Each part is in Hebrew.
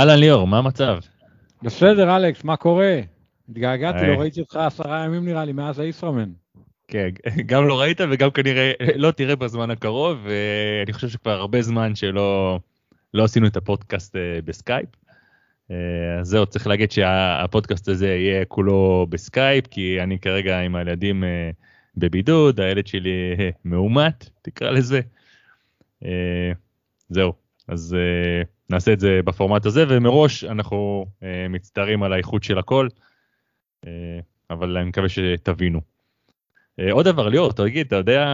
אהלן ליאור, מה המצב? בסדר, אלכס, מה קורה? התגעגעתי, לא ראיתי אותך עשרה ימים נראה לי, מאז הישראמן. כן, גם לא ראית וגם כנראה לא תראה בזמן הקרוב, ואני חושב שכבר הרבה זמן שלא לא עשינו את הפודקאסט אה, בסקייפ. אז אה, זהו, צריך להגיד שהפודקאסט הזה יהיה כולו בסקייפ, כי אני כרגע עם הילדים אה, בבידוד, הילד שלי מאומת, תקרא לזה. זהו, אז נעשה את זה בפורמט הזה, ומראש אנחנו מצטערים על האיכות של הכל, אבל אני מקווה שתבינו. עוד דבר, ליאור, תגיד, אתה יודע,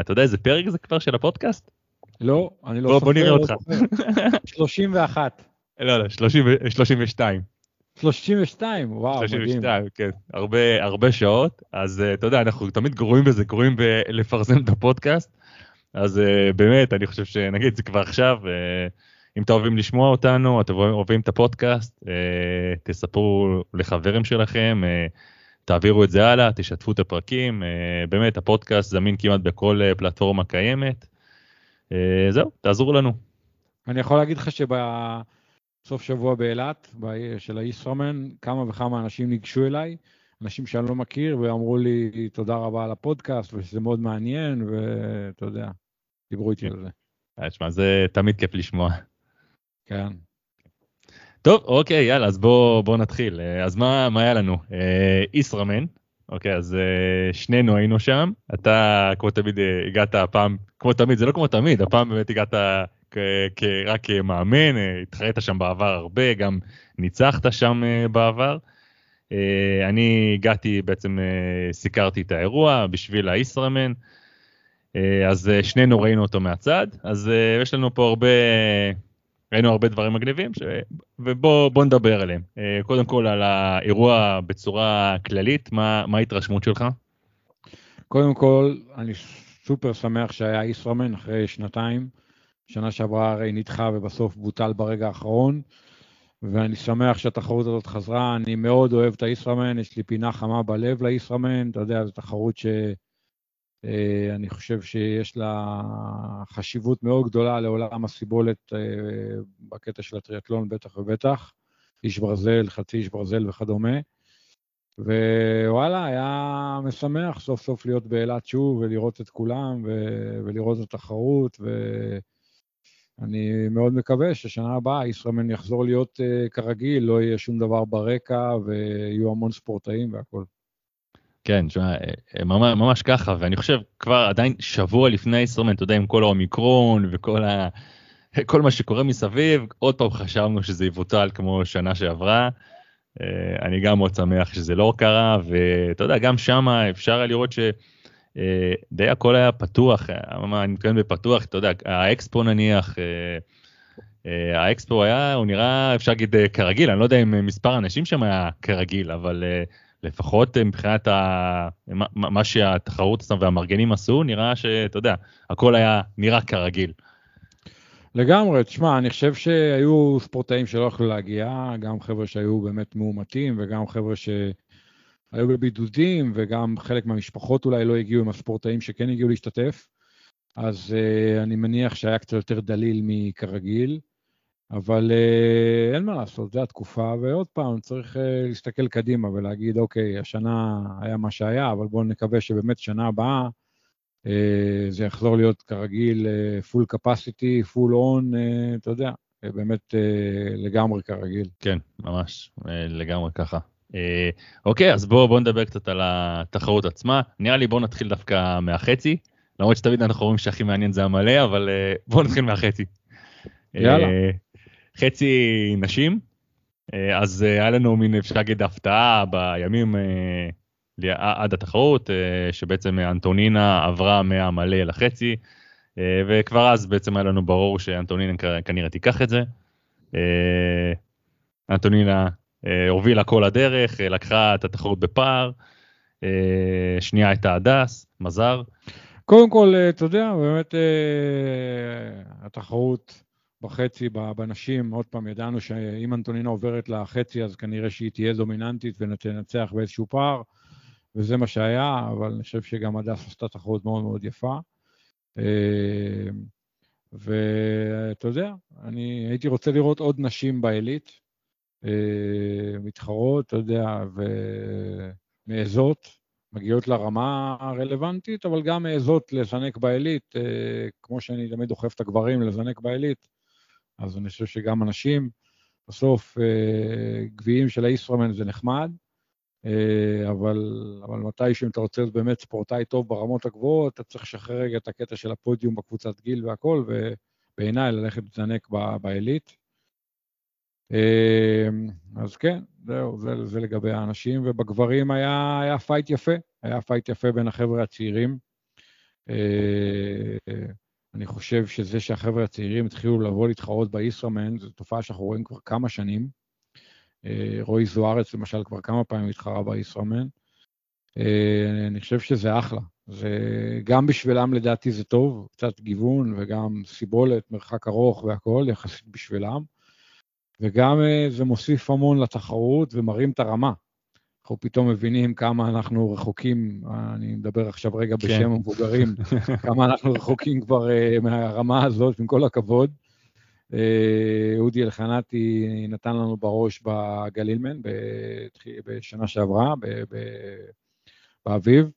אתה יודע איזה פרק זה כבר של הפודקאסט? לא, אני לא סופר. בוא נראה אותך. 31. לא, לא, 32. 32, וואו, 32, מדהים. כן, הרבה, הרבה שעות, אז uh, אתה יודע, אנחנו תמיד גרועים בזה, גרועים בלפרסם את הפודקאסט, אז uh, באמת, אני חושב שנגיד זה כבר עכשיו, uh, אם אתם אוהבים לשמוע אותנו, אתם אוהבים את הפודקאסט, uh, תספרו לחברים שלכם, uh, תעבירו את זה הלאה, תשתפו את הפרקים, uh, באמת, הפודקאסט זמין כמעט בכל פלטפורמה קיימת. זהו, תעזרו לנו. אני יכול להגיד לך שבסוף שבוע באילת, של הישראמן, כמה וכמה אנשים ניגשו אליי, אנשים שאני לא מכיר, ואמרו לי תודה רבה על הפודקאסט, ושזה מאוד מעניין, ואתה יודע, דיברו איתי על זה. אה, תשמע, זה תמיד כיף לשמוע. כן. טוב, אוקיי, יאללה, אז בואו בוא נתחיל. אה, אז מה, מה היה לנו? אה, ישראמן, אוקיי, אז שנינו היינו שם. אתה, כמו תמיד, הגעת הפעם, כמו תמיד, זה לא כמו תמיד, הפעם באמת הגעת רק כמאמן, אה, התחרית שם בעבר הרבה, גם ניצחת שם אה, בעבר. אה, אני הגעתי, בעצם סיקרתי את האירוע בשביל הישראמן, אז שנינו ראינו אותו מהצד, אז יש לנו פה הרבה, ראינו הרבה דברים מגניבים, ש... ובואו נדבר עליהם. קודם כל על האירוע בצורה כללית, מה, מה ההתרשמות שלך? קודם כל, אני סופר שמח שהיה ישראמן אחרי שנתיים. שנה שעברה הרי נדחה ובסוף בוטל ברגע האחרון, ואני שמח שהתחרות הזאת חזרה. אני מאוד אוהב את הישראמן, יש לי פינה חמה בלב לישראמן, אתה יודע, זו תחרות שאני אה, חושב שיש לה חשיבות מאוד גדולה לעולם הסיבולת אה, בקטע של הטריאטלון, בטח ובטח. איש ברזל, חצי איש ברזל וכדומה. ווואלה, היה משמח סוף סוף להיות באילת שוב ולראות את כולם ו- ולראות את התחרות, ו- אני מאוד מקווה ששנה הבאה ישראמן יחזור להיות uh, כרגיל, לא יהיה שום דבר ברקע ויהיו המון ספורטאים והכול. כן, תשמע, אה, ממש, ממש ככה, ואני חושב כבר עדיין שבוע לפני ישראמן, אתה יודע, עם כל האומיקרון וכל ה... כל מה שקורה מסביב, עוד פעם חשבנו שזה יבוטל כמו שנה שעברה. אה, אני גם מאוד שמח שזה לא קרה, ואתה יודע, גם שם אפשר היה לראות ש... אה, די הכל היה פתוח, אני מתכוון בפתוח, אתה יודע, האקספו נניח, אה, אה, האקספו היה, הוא נראה, אפשר להגיד כרגיל, אני לא יודע אם מספר האנשים שם היה כרגיל, אבל לפחות מבחינת ה... מה שהתחרות עצמה והמארגנים עשו, נראה שאתה יודע, הכל היה נראה כרגיל. לגמרי, תשמע, אני חושב שהיו ספורטאים שלא יכלו להגיע, גם חבר'ה שהיו באמת מאומתים וגם חבר'ה ש... היו בבידודים, וגם חלק מהמשפחות אולי לא הגיעו עם הספורטאים שכן הגיעו להשתתף, אז uh, אני מניח שהיה קצת יותר דליל מכרגיל, אבל uh, אין מה לעשות, זו התקופה, ועוד פעם, צריך uh, להסתכל קדימה ולהגיד, אוקיי, השנה היה מה שהיה, אבל בואו נקווה שבאמת שנה הבאה uh, זה יחזור להיות כרגיל, פול קפסיטי, פול און, אתה יודע, באמת לגמרי כרגיל. כן, ממש, לגמרי ככה. אה, אוקיי, אז בואו בוא נדבר קצת על התחרות עצמה. נראה לי בואו נתחיל דווקא מהחצי, למרות שתמיד אנחנו רואים שהכי מעניין זה המלא, אבל אה, בואו נתחיל מהחצי. יאללה. אה, חצי נשים, אז היה לנו מין, אפשר להגיד, הפתעה בימים עד התחרות, שבעצם אנטונינה עברה מהמלא לחצי, וכבר אז בעצם היה לנו ברור שאנטונינה כנראה תיקח את זה. אנטונינה אה, הובילה כל הדרך, אה, לקחה את התחרות בפער, אה, שנייה את ההדס, מזר. קודם כל, אתה יודע, באמת התחרות בחצי, בנשים, עוד פעם, ידענו שאם אנטונינה עוברת לחצי, אז כנראה שהיא תהיה דומיננטית ותנצח באיזשהו פער, וזה מה שהיה, אבל אני חושב שגם הדס עשתה תחרות מאוד מאוד יפה. ואתה יודע, אני הייתי רוצה לראות עוד נשים בעילית, אה, מתחרות, אתה יודע, ומעזות, מגיעות לרמה הרלוונטית, אבל גם מעזות לזנק בעילית, אה, כמו שאני תמיד דוחף את הגברים לזנק בעילית, אז אני חושב שגם אנשים, בסוף אה, גביעים של הישראמן זה נחמד, אבל, אבל מתי שאם אתה רוצה להיות באמת ספורטאי טוב ברמות הגבוהות, אתה צריך לשחרר רגע את הקטע של הפודיום בקבוצת גיל והכל, ובעיניי ללכת לזנק בעילית. אמ, אז כן, זהו, זה, זה לגבי האנשים, ובגברים היה, היה fight יפה, היה fight יפה בין החבר'ה הצעירים. אני חושב שזה שהחבר'ה הצעירים התחילו לבוא להתחרות בישראמן, זו תופעה שאנחנו רואים כבר כמה שנים. אה, רועי זוארץ, למשל, כבר כמה פעמים התחרה בישראמן. אה, אני חושב שזה אחלה. זה גם בשבילם לדעתי זה טוב, קצת גיוון וגם סיבולת, מרחק ארוך והכול, יחסית בשבילם. וגם אה, זה מוסיף המון לתחרות ומרים את הרמה. אנחנו פתאום מבינים כמה אנחנו רחוקים, אני מדבר עכשיו רגע כן. בשם המבוגרים, כמה אנחנו רחוקים כבר uh, מהרמה הזאת, עם כל הכבוד. Uh, אודי אלחנתי נתן לנו בראש בגלילמן בשנה שעברה, באביב,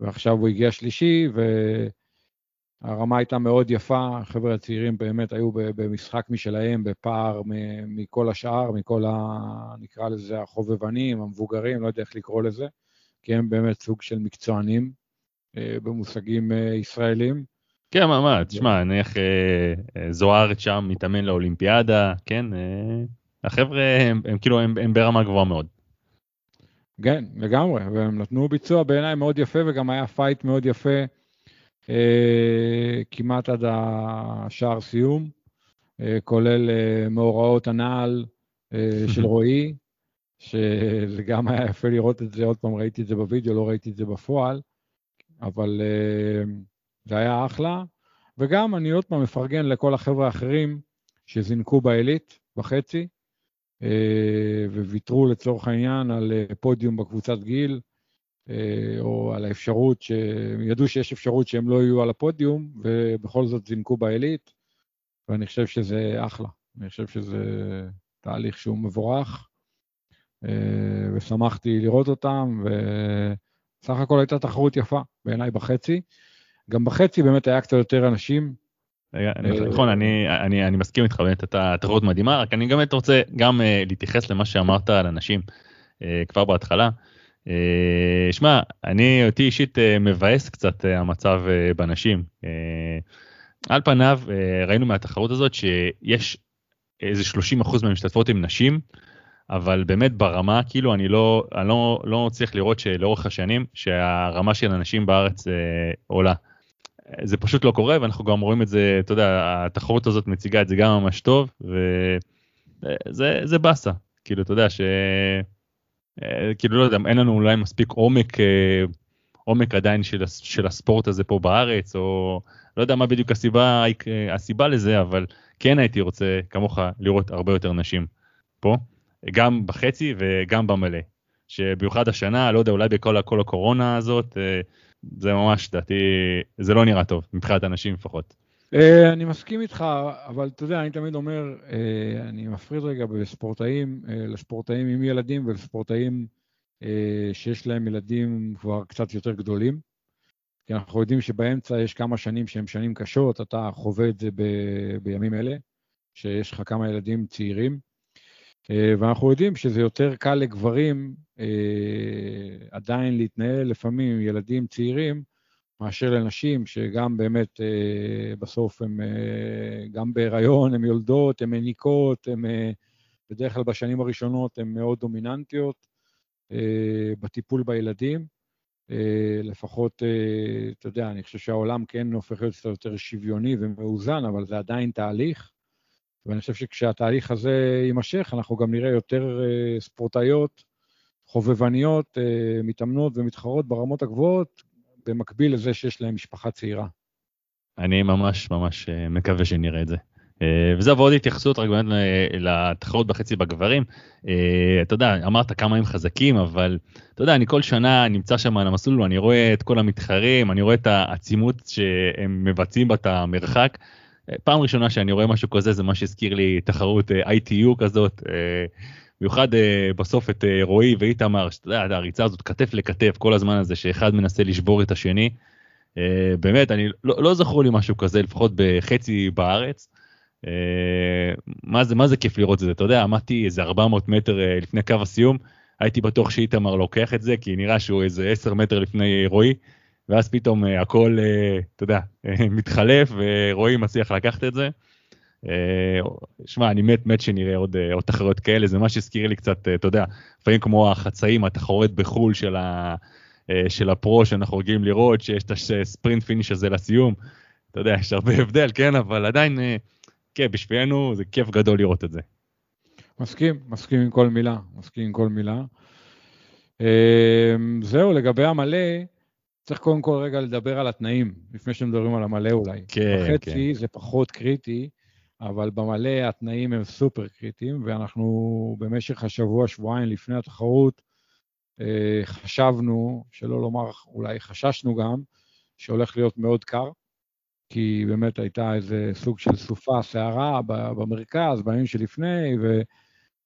ועכשיו הוא הגיע שלישי, ו... הרמה הייתה מאוד יפה, החבר'ה הצעירים באמת היו במשחק משלהם, בפער מכל השאר, מכל ה... נקרא לזה החובבנים, המבוגרים, לא יודע איך לקרוא לזה, כי הם באמת סוג של מקצוענים אה, במושגים אה, ישראלים. כן, מה, מה, תשמע, נניח אה, זוארץ שם מתאמן לאולימפיאדה, כן, החבר'ה הם, הם כאילו, הם, הם ברמה גבוהה מאוד. כן, לגמרי, והם נתנו ביצוע בעיניי מאוד יפה, וגם היה fight מאוד יפה. אה, כמעט עד השער סיום, אה, כולל אה, מאורעות הנעל של רועי, שזה גם היה יפה לראות את זה, עוד פעם ראיתי את זה בווידאו, לא ראיתי את זה בפועל, אבל זה היה אחלה. וגם אני עוד פעם מפרגן לכל החבר'ה האחרים שזינקו בעילית בחצי, וויתרו לצורך העניין על פודיום בקבוצת גיל, או על האפשרות, שהם ידעו שיש אפשרות שהם לא יהיו על הפודיום, ובכל זאת זינקו בעילית, ואני חושב שזה אחלה. אני חושב שזה תהליך שהוא מבורך, אה, ושמחתי לראות אותם, וסך הכל הייתה תחרות יפה בעיניי בחצי. גם בחצי באמת היה קצת יותר אנשים. אה, נכון, אני מסכים איתך, באמת הייתה תחרות מדהימה, רק אני גם רוצה גם להתייחס למה שאמרת על אנשים כבר בהתחלה. אה, שמע, אני אותי אישית אה, מבאס קצת אה, המצב בנשים. על פניו ראינו מהתחרות הזאת שיש איזה 30% מהמשתתפות עם נשים, אבל באמת ברמה כאילו אני לא, אני לא, לא מצליח לראות שלאורך השנים שהרמה של הנשים בארץ אה, עולה. זה פשוט לא קורה ואנחנו גם רואים את זה, אתה יודע, התחרות הזאת מציגה את זה גם ממש טוב וזה באסה, כאילו אתה יודע ש... אה, כאילו לא יודע, אין לנו אולי מספיק עומק, אה, עומק עדיין של, של הספורט הזה פה בארץ, או לא יודע מה בדיוק הסיבה, אה, הסיבה לזה, אבל כן הייתי רוצה, כמוך, לראות הרבה יותר נשים פה, גם בחצי וגם במלא. שבמיוחד השנה, לא יודע, אולי בכל כל הקורונה הזאת, זה ממש, לדעתי, זה לא נראה טוב, מבחינת הנשים לפחות. Uh, אני מסכים איתך, אבל אתה יודע, אני תמיד אומר, uh, אני מפריד רגע בספורטאים, uh, לספורטאים עם ילדים ולספורטאים שיש להם ילדים כבר קצת יותר גדולים. כי אנחנו יודעים שבאמצע יש כמה שנים שהן שנים קשות, אתה חווה את זה ב- בימים אלה, שיש לך כמה ילדים צעירים, ואנחנו יודעים שזה יותר קל לגברים עדיין להתנהל לפעמים עם ילדים צעירים, מאשר לנשים, שגם באמת אה, בסוף הן אה, גם בהיריון, הן יולדות, הן מניקות, הן אה, בדרך כלל בשנים הראשונות הן מאוד דומיננטיות בטיפול בילדים. לפחות, אתה יודע, אני חושב שהעולם כן הופך להיות קצת יותר שוויוני ומאוזן, אבל זה עדיין תהליך. ואני חושב שכשהתהליך הזה יימשך, אנחנו גם נראה יותר ספורטאיות חובבניות, מתאמנות ומתחרות ברמות הגבוהות, במקביל לזה שיש להם משפחה צעירה. אני ממש ממש אה, מקווה שנראה את זה. אה, וזהו, ועוד התייחסות רק באמת לתחרות בחצי בגברים. אה, אתה יודע, אמרת כמה הם חזקים, אבל אתה יודע, אני כל שנה נמצא שם על המסלול, ואני רואה את כל המתחרים, אני רואה את העצימות שהם מבצעים בה את המרחק. פעם ראשונה שאני רואה משהו כזה זה מה שהזכיר לי תחרות ITU כזאת. במיוחד בסוף את רועי ואיתמר, שאתה יודע, הריצה הזאת כתף לכתף כל הזמן הזה שאחד מנסה לשבור את השני. באמת, אני לא, לא זכור לי משהו כזה, לפחות בחצי בארץ. מה זה, מה זה כיף לראות את זה, אתה יודע, עמדתי איזה 400 מטר לפני קו הסיום, הייתי בטוח שאיתמר לוקח את זה, כי נראה שהוא איזה 10 מטר לפני רועי, ואז פתאום uh, הכל, uh, אתה יודע, uh, מתחלף, ורועי מצליח לקחת את זה. שמע, אני מת, מת שנראה עוד, עוד תחרויות כאלה, זה מה שהזכיר לי קצת, אתה יודע, לפעמים כמו החצאים, התחרויות בחו"ל של, ה, של ה pro שאנחנו רגילים לראות, שיש את ה sprint finish הזה לסיום. אתה יודע, יש הרבה הבדל, כן, אבל עדיין, כן, בשבילנו זה כיף גדול לראות את זה. מסכים, מסכים עם כל מילה, מסכים עם כל מילה. זהו, לגבי המלא, צריך קודם כל רגע לדבר על התנאים, לפני שמדברים על המלא אולי. כן, בחצי כן. זה פחות קריטי, אבל במלא התנאים הם סופר קריטיים, ואנחנו במשך השבוע, שבועיים לפני התחרות, אה, חשבנו, שלא לומר, אולי חששנו גם, שהולך להיות מאוד קר, כי באמת הייתה איזה סוג של סופה, סערה במרכז, בימים שלפני, ו...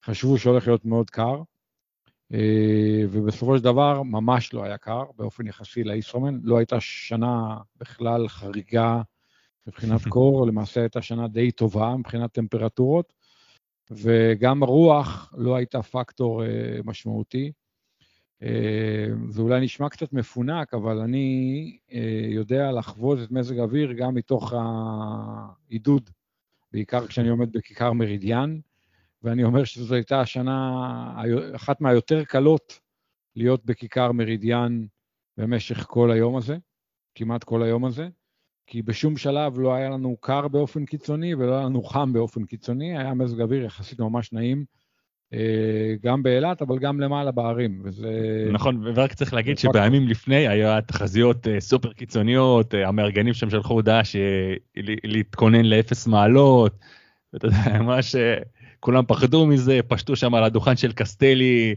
חשבו שהולך להיות מאוד קר, אה, ובסופו של דבר ממש לא היה קר באופן יחסי לאיסרומן. לא הייתה שנה בכלל חריגה מבחינת קור, למעשה הייתה שנה די טובה מבחינת טמפרטורות, וגם הרוח לא הייתה פקטור אה, משמעותי. אה, זה אולי נשמע קצת מפונק, אבל אני יודע לחוות את מזג האוויר גם מתוך העידוד, בעיקר כשאני עומד בכיכר מרידיאן. ואני אומר שזו הייתה השנה, אחת מהיותר קלות להיות בכיכר מרידיאן במשך כל היום הזה, כמעט כל היום הזה, כי בשום שלב לא היה לנו קר באופן קיצוני ולא היה לנו חם באופן קיצוני, היה מזג אוויר יחסית ממש נעים, אה, גם באילת, אבל גם למעלה בערים, וזה... נכון, ורק צריך להגיד שבימים לפני היה תחזיות אה, סופר קיצוניות, אה, המארגנים שם שלחו הודעה להתכונן לאפס מעלות, ואתה יודע, ממש כולם פחדו מזה, פשטו שם על הדוכן של קסטלי,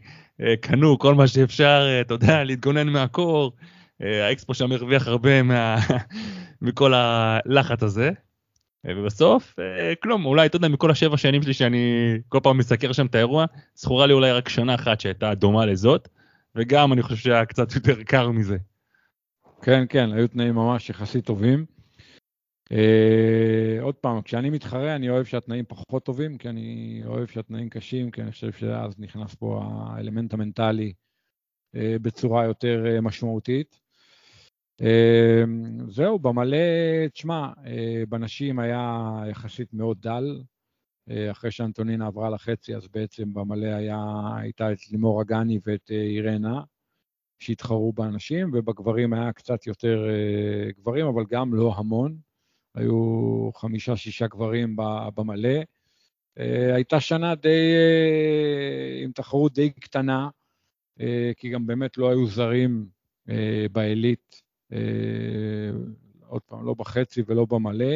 קנו כל מה שאפשר, אתה יודע, להתגונן מהקור. האקספו שם הרוויח הרבה מה... מכל הלחץ הזה. ובסוף, כלום, אולי, אתה יודע, מכל השבע שנים שלי שאני כל פעם מסקר שם את האירוע, זכורה לי אולי רק שנה אחת שהייתה דומה לזאת, וגם אני חושב שהיה קצת יותר קר מזה. כן, כן, היו תנאים ממש יחסית טובים. Uh, עוד פעם, כשאני מתחרה אני אוהב שהתנאים פחות טובים, כי אני אוהב שהתנאים קשים, כי אני חושב שאז נכנס פה האלמנט המנטלי uh, בצורה יותר uh, משמעותית. Uh, זהו, במלא, תשמע, uh, בנשים היה יחסית מאוד דל. Uh, אחרי שאנטונינה עברה לחצי, אז בעצם במלא היה, הייתה את לימור אגני ואת uh, אירנה, שהתחרו באנשים, ובגברים היה קצת יותר גברים, אבל גם לא המון. היו חמישה-שישה גברים במלא. אה, הייתה שנה די, אה, עם תחרות די קטנה, אה, כי גם באמת לא היו זרים בעילית, עוד פעם, לא בחצי ולא במלא.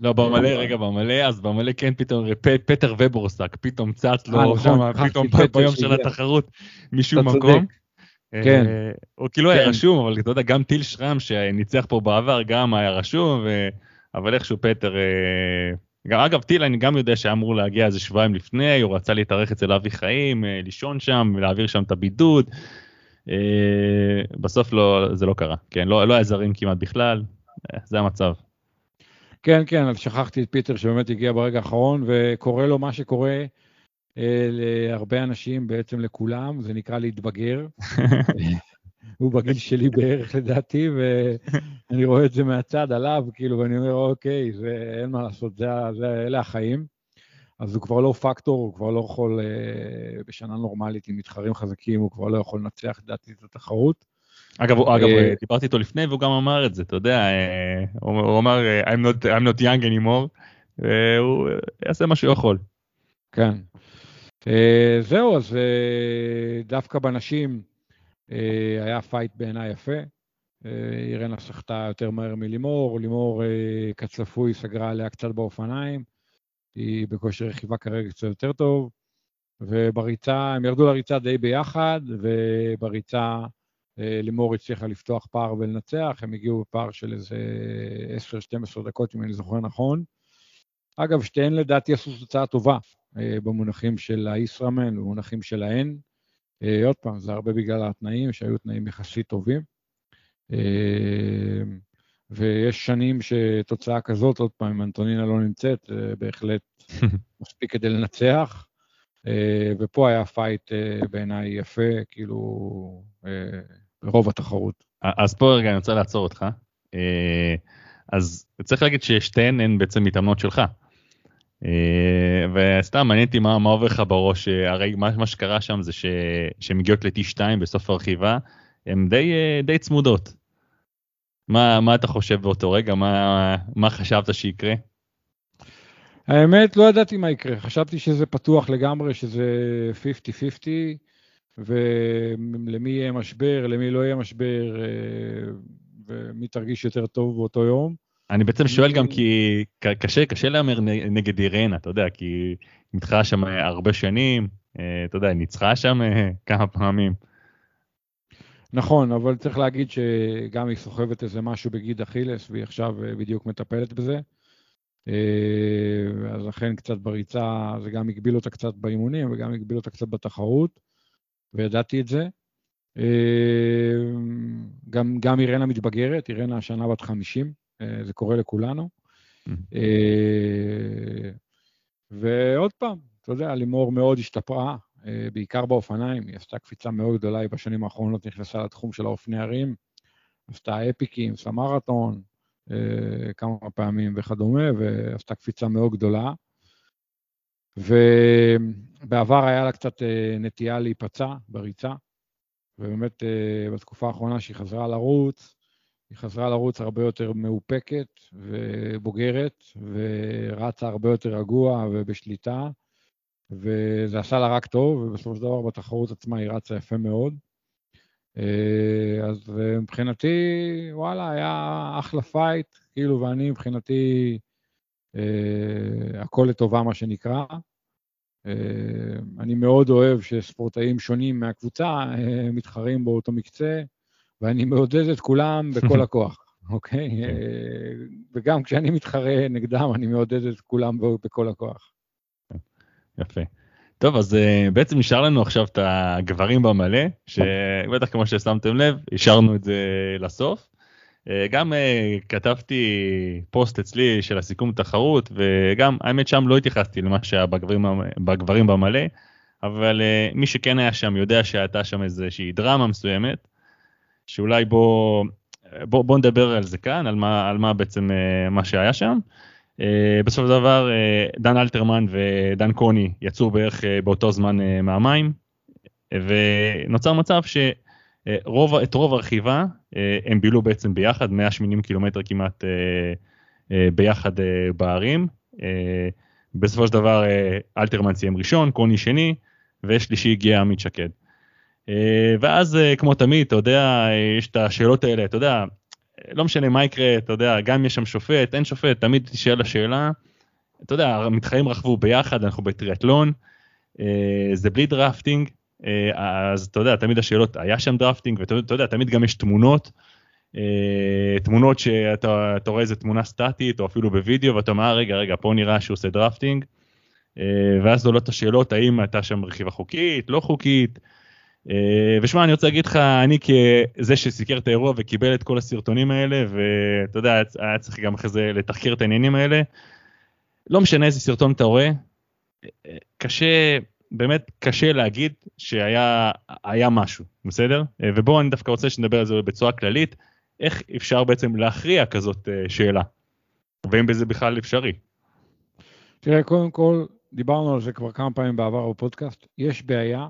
לא, במלא, רגע, במלא, אז במלא כן פתאום, פטר ובורסק, פתאום צץ לו שם, נכון, פתאום ביום של התחרות משום מקום. כן. הוא כאילו היה כן. רשום, אבל אתה יודע, גם טיל שרם שניצח פה בעבר, גם היה רשום, אבל איכשהו פטר, אה, גם, אגב טיל אני גם יודע שהיה אמור להגיע איזה שבועיים לפני, הוא רצה להתארח אצל אבי חיים, אה, לישון שם, להעביר שם את הבידוד. אה, בסוף לא, זה לא קרה, כן, לא, לא היה זרים כמעט בכלל, זה המצב. כן, כן, אז שכחתי את פיטר שבאמת הגיע ברגע האחרון, וקורה לו מה שקורה אה, להרבה אנשים, בעצם לכולם, זה נקרא להתבגר. הוא בגיל שלי בערך לדעתי, ואני רואה את זה מהצד עליו, כאילו, ואני אומר, אוקיי, זה, אין מה לעשות, זה, זה, אלה החיים. אז הוא כבר לא פקטור, הוא כבר לא יכול, אה, בשנה נורמלית עם מתחרים חזקים, הוא כבר לא יכול לנצח, לדעתי, את התחרות. אגב, אגב, אה, דיברתי איתו לפני והוא גם אמר את זה, אתה יודע, אה, הוא, הוא אמר, I'm not, I'm not young anymore, והוא יעשה מה שהוא יכול. כן. זהו, אז דווקא בנשים, אה, היה פייט בעיניי יפה. אה, אירנה שחטה יותר מהר מלימור, לימור אה, כצפוי סגרה עליה קצת באופניים, היא בכושר רכיבה כרגע קצת יותר טוב, ובריצה, הם ירדו לריצה די ביחד, ובריצה לימור הצליחה לפתוח פער ולנצח, הם הגיעו בפער של איזה 10-12 דקות, אם אני זוכר נכון. אגב, שתיהן לדעתי עשו תוצאה טובה אה, במונחים של הישראמן, במונחים של ההן. אה, עוד פעם, זה הרבה בגלל התנאים, שהיו תנאים יחסית טובים. אה, ויש שנים שתוצאה כזאת, עוד פעם, אם אנטונינה לא נמצאת, בהחלט מספיק כדי לנצח. ופה היה fight בעיניי יפה, כאילו, ברוב התחרות. אז פה רגע אני רוצה לעצור אותך. אז צריך להגיד ששתיהן הן בעצם מתאמנות שלך. אה, וסתם מעניין אותי מה, מה עובר לך בראש, אה, הרי מה, מה שקרה שם זה שהן מגיעות ל-T2 בסוף הרכיבה, הן די, אה, די צמודות. מה, מה אתה חושב באותו רגע? מה, מה חשבת שיקרה? האמת, לא ידעתי מה יקרה. חשבתי שזה פתוח לגמרי, שזה 50-50, ולמי יהיה משבר, למי לא יהיה משבר, ומי תרגיש יותר טוב באותו יום. אני בעצם שואל גם כי קשה, קשה להמר נגד אירנה, אתה יודע, כי מתחרה שם הרבה שנים, אה, אתה יודע, ניצחה שם אה, כמה פעמים. נכון, אבל צריך להגיד שגם היא סוחבת איזה משהו בגיד אכילס, והיא עכשיו אה, בדיוק מטפלת בזה. אז לכן קצת בריצה, זה גם הגביל אותה קצת באימונים וגם הגביל אותה קצת בתחרות, וידעתי את זה. גם, גם אירנה מתבגרת, אירנה השנה בת 50, אה, זה קורה לכולנו. אה, ועוד פעם, אתה יודע, לימור מאוד השתפרה, אה, בעיקר באופניים, היא עשתה קפיצה מאוד גדולה, היא בשנים האחרונות נכנסה לתחום של האופני הרים, עשתה אפיקים, עשתה מרתון כמה פעמים וכדומה, ועשתה קפיצה מאוד גדולה. ובעבר היה לה קצת נטייה להיפצע בריצה, ובאמת בתקופה האחרונה שהיא חזרה לרוץ, היא חזרה לרוץ הרבה יותר מאופקת ובוגרת, ורצה הרבה יותר רגוע ובשליטה, וזה עשה לה רק טוב, ובסופו של דבר בתחרות עצמה היא רצה יפה מאוד. אה, אז מבחינתי, וואלה, היה אחלה פייט, כאילו, ואני מבחינתי, אה, הכל לטובה, מה שנקרא. אה, אני מאוד אוהב שספורטאים שונים מהקבוצה מתחרים באותו מקצה. ואני מעודד את כולם בכל הכוח, אוקיי? כן. אה, וגם כשאני מתחרה נגדם, אני מעודד את כולם בכל הכוח. יפה. טוב, אז uh, בעצם נשאר לנו עכשיו את הגברים במלא, שבטח כמו ששמתם לב, השארנו את זה לסוף. Uh, גם uh, כתבתי פוסט אצלי של הסיכום תחרות, וגם, האמת שם לא התייחסתי למה שהיה בגברים, בגברים במלא, אבל מי שכן היה שם יודע שהייתה שם איזושהי דרמה מסוימת, שאולי בוא, בוא, בוא נדבר על זה כאן, על מה, על מה בעצם אה, מה שהיה שם. אה, בסופו של דבר אה, דן אלתרמן ודן קוני יצאו בערך באותו זמן מהמים, ונוצר מצב שאת רוב הרכיבה הם בילו בעצם ביחד, 180 קילומטר כמעט ביחד בערים. בסופו של דבר אלתרמן סיים ראשון, קוני שני, ושלישי הגיע עמית שקד. אה, ואז אה, כמו תמיד, אתה יודע, יש את השאלות האלה, אתה יודע, לא משנה מה יקרה, אתה יודע, גם אם יש שם שופט, אין שופט, תמיד תשאל השאלה. אתה יודע, המתחרים רכבו ביחד, אנחנו בטריאטלון, אה, זה בלי drafting, אז אתה יודע, תמיד השאלות, היה שם drafting, ואתה יודע, תמיד גם יש תמונות, תמונות שאתה רואה איזה תמונה סטטית, או אפילו בווידאו, ואתה אומר, רגע, רגע, פה נראה שהוא עושה drafting, ואז עולות השאלות, האם הייתה שם רכיבה חוקית, לא חוקית, אה, ושמע, אני רוצה להגיד לך, אני כזה שסיקר את האירוע וקיבל את כל הסרטונים האלה, ואתה יודע, היה צריך גם אחרי זה לתחקר את העניינים האלה, לא משנה איזה סרטון אתה רואה, קשה, באמת קשה להגיד שהיה משהו, בסדר? אה, ובואו אני דווקא רוצה שנדבר על זה בצורה כללית, איך אפשר בעצם להכריע כזאת אה, שאלה, ואם בזה בכלל אפשרי. תראה, קודם כל, דיברנו על זה כבר כמה פעמים בעבר בפודקאסט, יש בעיה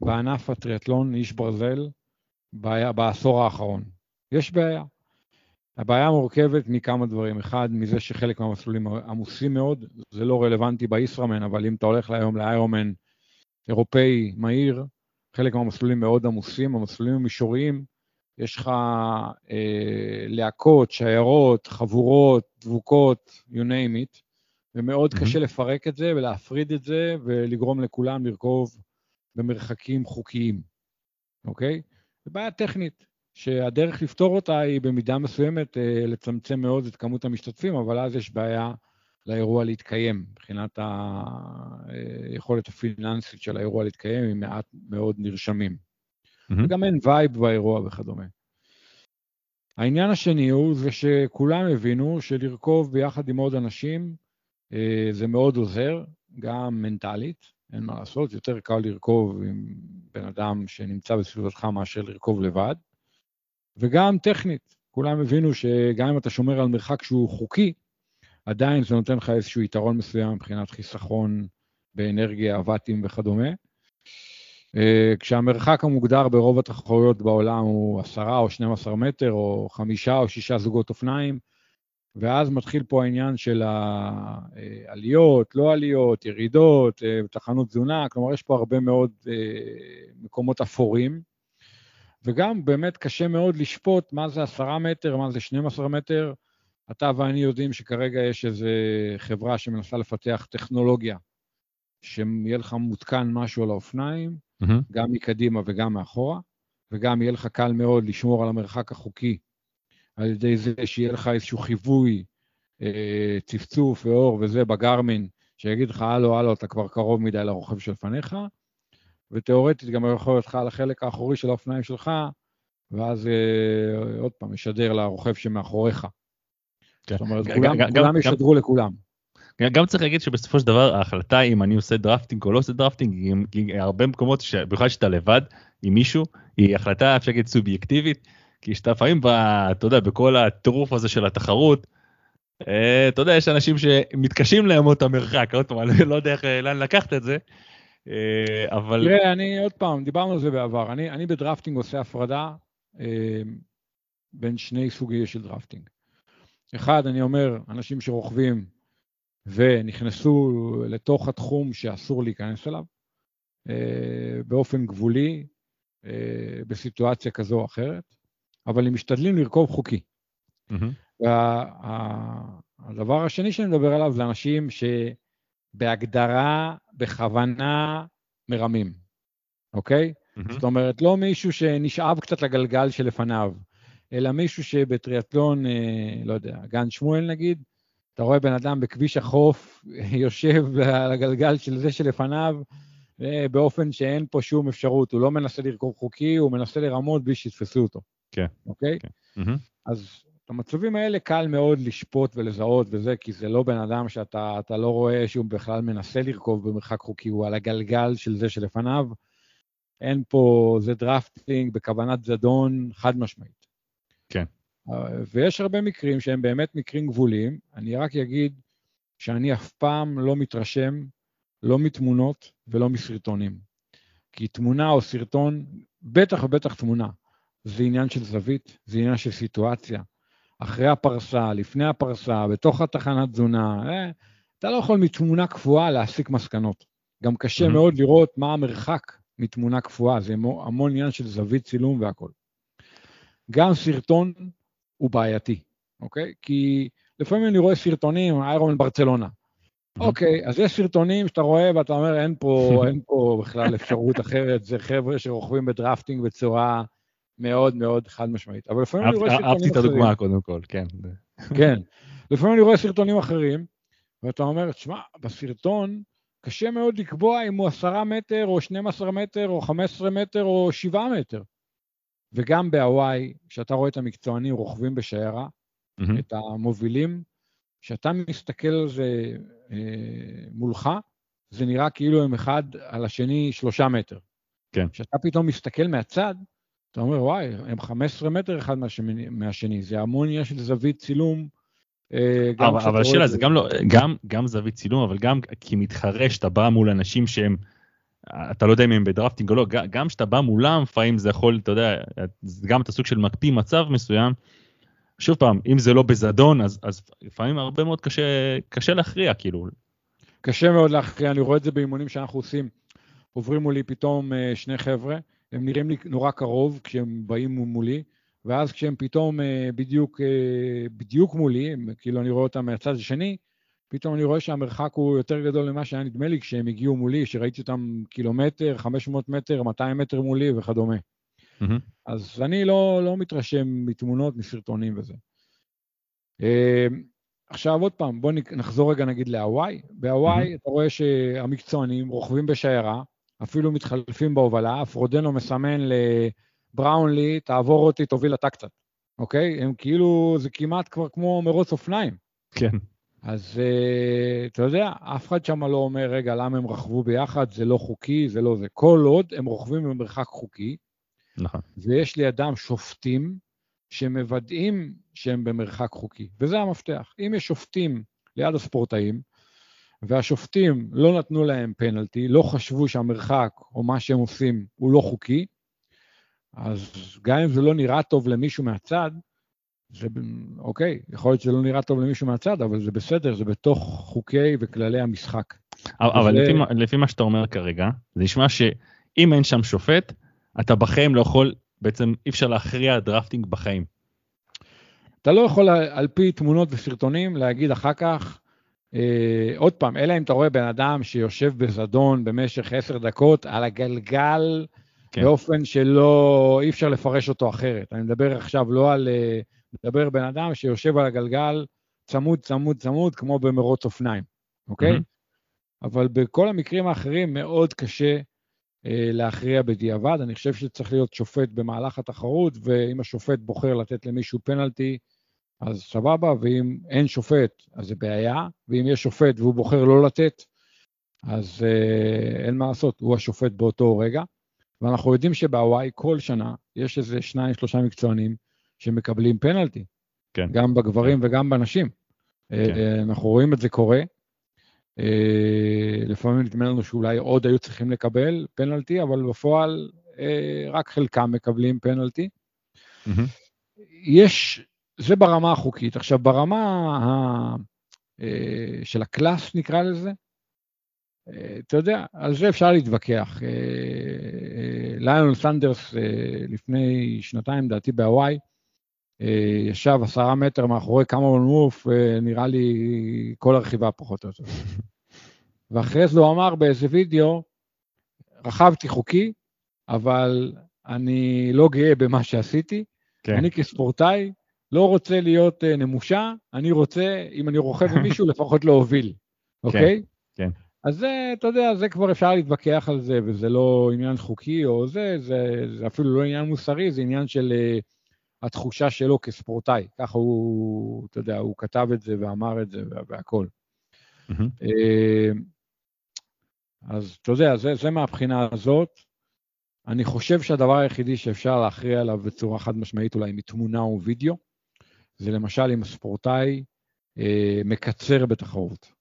בענף הטריאטלון איש ברזל בעיה, בעשור האחרון. יש בעיה. הבעיה מורכבת מכמה דברים. אחד, מזה שחלק מהמסלולים עמוסים מאוד, זה לא רלוונטי בישראמן, אבל אם אתה הולך היום לאיירומן אירופאי מהיר, חלק מהמסלולים מאוד עמוסים, המסלולים המישוריים, יש לך אה, להקות, שיירות, חבורות, דבוקות, you name it, ומאוד mm-hmm. קשה לפרק את זה ולהפריד את זה ולגרום לכולם לרכוב במרחקים חוקיים, אוקיי? זו בעיה טכנית, שהדרך לפתור אותה היא במידה מסוימת אה, לצמצם מאוד את כמות המשתתפים, אבל אז יש בעיה לאירוע להתקיים, מבחינת היכולת הפיננסית של האירוע להתקיים עם מעט מאוד נרשמים. Mm-hmm. וגם אין vibe באירוע וכדומה. העניין השני הוא זה שכולם הבינו שלרכוב ביחד עם עוד אנשים אה, זה מאוד עוזר, גם מנטלית, אין מה לעשות, יותר קל לרכוב עם בן אדם שנמצא בסביבתך מאשר לרכוב לבד, וגם טכנית, כולם הבינו שגם אם אתה שומר על מרחק שהוא חוקי, עדיין זה נותן לך איזשהו יתרון מסוים מבחינת חיסכון באנרגיה, אבטים וכדומה. אה, כשהמרחק המוגדר ברוב התחרויות בעולם הוא 10 או 12 מטר, או חמישה או שישה זוגות אופניים, ואז מתחיל פה העניין של העליות, לא עליות, ירידות, אה, תחנות תזונה, כלומר יש פה הרבה מאוד אה, מקומות אפורים, וגם באמת קשה מאוד לשפוט מה זה 10 מטר, מה זה 12 מטר. אתה ואני יודעים שכרגע יש איזו חברה שמנסה לפתח טכנולוגיה, שיהיה לך מותקן משהו על האופניים, mm-hmm. גם מקדימה וגם מאחורה, וגם יהיה לך קל מאוד לשמור על המרחק החוקי על ידי זה שיהיה לך איזשהו חיווי, אה, צפצוף ואור וזה בגרמין, שיגיד לך, הלו, הלו, אתה כבר קרוב מדי לרוכב שלפניך, ותאורטית גם יכול להיות לך על החלק האחורי של האופניים שלך, ואז אה, עוד פעם, ישדר לרוכב שמאחוריך. כן. זאת אומרת, כולם, גם, כולם גם, ישדרו גם, לכולם. גם צריך להגיד שבסופו של דבר ההחלטה אם אני עושה drafting או לא עושה drafting, היא, היא הרבה מקומות, במיוחד שאתה לבד עם מישהו, היא החלטה אפשר להגיד סובייקטיבית, כי שאתה לפעמים, אתה יודע, בכל הטירוף הזה של התחרות, אה, אתה יודע, יש אנשים שמתקשים לאמוד את המרחק, עוד פעם, אני לא יודע איך, לאן לקחת את זה, אה, אבל... תראה, אני עוד פעם, דיברנו על זה בעבר, אני, אני ב drafting עושה הפרדה אה, בין שני סוגי של drafting. אחד, אני אומר, אנשים שרוכבים ונכנסו לתוך התחום שאסור להיכנס אליו, אה, באופן גבולי, אה, בסיטואציה כזו או אחרת. אבל הם משתדלים לרכוב חוקי. Mm-hmm. והדבר השני שאני מדבר עליו זה אנשים שבהגדרה, בכוונה, מרמים, אוקיי? Mm-hmm. זאת אומרת, לא מישהו שנשאב קצת לגלגל שלפניו, אלא מישהו שבטריאטלון, אה, לא יודע, גן שמואל נגיד, אתה רואה בן אדם בכביש החוף יושב על הגלגל של זה שלפניו, אה, באופן שאין פה שום אפשרות, הוא לא מנסה לרכוב חוקי, הוא מנסה לרמות בלי שיתפסו אותו. כן. אוקיי? כן. אז במצבים האלה קל מאוד לשפוט ולזהות וזה, כי זה לא בן אדם שאתה לא רואה שהוא בכלל מנסה לרכוב במרחק חוקי, הוא על הגלגל של זה שלפניו. אין פה, זה דרפטינג בכוונת זדון חד משמעית. כן. ויש הרבה מקרים שהם באמת מקרים גבוליים. אני רק אגיד שאני אף פעם לא מתרשם, לא מתמונות ולא מסרטונים. כי תמונה או סרטון, בטח ובטח תמונה, זה עניין של זווית, זה עניין של סיטואציה. אחרי הפרסה, לפני הפרסה, בתוך התחנת תזונה, אה, אתה לא יכול מתמונה קפואה להסיק מסקנות. גם קשה mm-hmm. מאוד לראות מה המרחק מתמונה קפואה, זה המון עניין של זווית צילום והכול. גם סרטון הוא בעייתי, אוקיי? כי לפעמים אני רואה סרטונים, איירון ברצלונה. Mm-hmm. אוקיי, אז יש סרטונים שאתה רואה ואתה אומר, אין פה, אין פה בכלל אפשרות אחרת, זה חבר'ה שרוכבים בדרפטינג בצורה מאוד מאוד חד משמעית. אבל לפעמים אני רואה סרטונים אחרים. אהבתי את הדוגמה קודם כל, כן. כן. לפעמים אני רואה סרטונים אחרים, ואתה אומר, תשמע, בסרטון קשה מאוד לקבוע אם הוא עשרה מטר, או 12 מטר, או 15 מטר, או 7 מטר. וגם בהוואי, כשאתה רואה את המקצוענים רוכבים בשיירה, mm-hmm. את המובילים, כשאתה מסתכל על זה אה, מולך, זה נראה כאילו הם אחד על השני שלושה מטר. כן. כשאתה פתאום מסתכל מהצד, אתה אומר, וואי, הם 15 מטר אחד מהשני, מהשני. זה המון עניין של זווית צילום. אה, אבל, אבל השאלה זה גם לא, גם, גם זווית צילום, אבל גם כי מתחרה שאתה בא מול אנשים שהם, אתה לא יודע אם הם בדרפטינג או לא, גם כשאתה בא מולם, לפעמים זה יכול, אתה יודע, גם את הסוג של מקפיא מצב מסוים. שוב פעם, אם זה לא בזדון, אז, אז לפעמים הרבה מאוד קשה, קשה להכריע, כאילו. קשה מאוד להכריע, אני רואה את זה באימונים שאנחנו עושים. עוברים מולי פתאום אה, שני חבר'ה, הם נראים לי נורא קרוב כשהם באים מולי, ואז כשהם פתאום אה, בדיוק, אה, בדיוק מולי, כאילו אני רואה אותם מהצד השני, פתאום אני רואה שהמרחק הוא יותר גדול ממה שהיה נדמה לי כשהם הגיעו מולי, שראיתי אותם קילומטר, 500 מטר, 200 מטר מולי וכדומה. Mm-hmm. אז אני לא, לא מתרשם מתמונות, מסרטונים וזה. אה, עכשיו עוד פעם, בואו נחזור רגע נגיד להוואי. בהוואי mm-hmm. אתה רואה שהמקצוענים רוכבים בשיירה, אפילו מתחלפים בהובלה, פרודנו מסמן לבראונלי, תעבור אותי, תוביל אתה קצת, אוקיי? הם כאילו, זה כמעט כבר כמו מרוץ אופניים. כן. אז uh, אתה יודע, אף אחד שם לא אומר, רגע, למה הם רכבו ביחד, זה לא חוקי, זה לא זה. כל עוד הם רוכבים במרחק חוקי, נכון. ויש לידם שופטים שמוודאים שהם במרחק חוקי, וזה המפתח. אם יש שופטים ליד הספורטאים, והשופטים לא נתנו להם פנלטי, לא חשבו שהמרחק או מה שהם עושים הוא לא חוקי, אז גם אם זה לא נראה טוב למישהו מהצד, זה, אוקיי, יכול להיות שזה לא נראה טוב למישהו מהצד, אבל זה בסדר, זה בתוך חוקי וכללי המשחק. אבל, אבל לפי, לפי מה שאתה אומר כרגע, זה נשמע שאם אין שם שופט, אתה בחיים לא יכול, בעצם אי אפשר להכריע דרפטינג בחיים. אתה לא יכול על פי תמונות וסרטונים להגיד אחר כך, עוד פעם, אלא אם אתה רואה בן אדם שיושב בזדון במשך עשר דקות על הגלגל, כן. באופן שלא, אי אפשר לפרש אותו אחרת. אני מדבר עכשיו לא על, אה, מדבר בן אדם שיושב על הגלגל צמוד, צמוד, צמוד, כמו במרוץ אופניים, אוקיי? Mm-hmm. אבל בכל המקרים האחרים מאוד קשה אה, להכריע בדיעבד. אני חושב שצריך להיות שופט במהלך התחרות, ואם השופט בוחר לתת למישהו פנלטי, אז סבבה, ואם אין שופט, אז זה בעיה, ואם יש שופט והוא בוחר לא לתת, אז אה, אין מה לעשות, הוא השופט באותו רגע. ואנחנו יודעים שבהוואי כל שנה יש איזה שניים, שלושה מקצוענים שמקבלים פנלטי, כן. גם בגברים כן. וגם בנשים. כן. אה, אנחנו רואים את זה קורה. אה, לפעמים נדמה לנו שאולי עוד היו צריכים לקבל פנלטי, אבל בפועל אה, רק חלקם מקבלים פנלטי. Mm-hmm. יש, זה ברמה החוקית. עכשיו, ברמה ה, של ה class, נקרא לזה, אתה יודע, על זה אפשר להתווכח. ליונל סנדרס לפני שנתיים, לדעתי בהוואי, אה, ישב עשרה מטר מאחורי קמרון אה, נראה לי כל הרכיבה פחות או יותר. ואחרי זה הוא אמר באיזה וידאו, רכבתי חוקי, אבל אני לא גאה במה שעשיתי. כן. אני כספורטאי לא רוצה להיות uh, נמושה, אני רוצה, אם אני רוכב עם מישהו, לפחות להוביל, אוקיי? כן, כן. אז זה, אתה יודע, זה כבר אפשר להתווכח על זה, וזה לא עניין חוקי או זה, זה, זה אפילו לא עניין מוסרי, זה עניין של... Uh, התחושה שלו כספורטאי. ככה הוא, אתה יודע, הוא כתב את זה ואמר את זה והכל. Mm-hmm. אז אתה יודע, זה, זה מהבחינה הזאת. אני חושב שהדבר היחידי שאפשר להכריע עליו בצורה חד משמעית, אולי מתמונה או וידאו, זה למשל אם הספורטאי אה, מקצר בתחרות,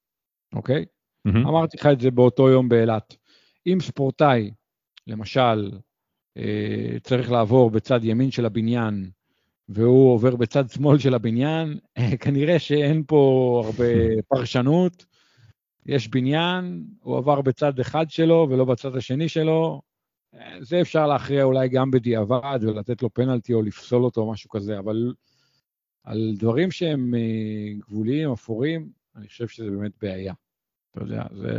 אוקיי? Mm-hmm. אמרתי לך את זה באותו יום באילת. אם ספורטאי, למשל, אה, צריך לעבור בצד ימין של הבניין והוא עובר בצד שמאל של הבניין, כנראה שאין פה הרבה פרשנות. יש בניין, הוא עבר בצד אחד שלו ולא בצד השני שלו. זה אפשר להכריע אולי גם בדיעבד ולתת לו פנלטי או לפסול אותו או משהו כזה, אבל על דברים שהם אה, גבוליים, אפורים, אני חושב שזה באמת בעיה. אתה יודע, זה...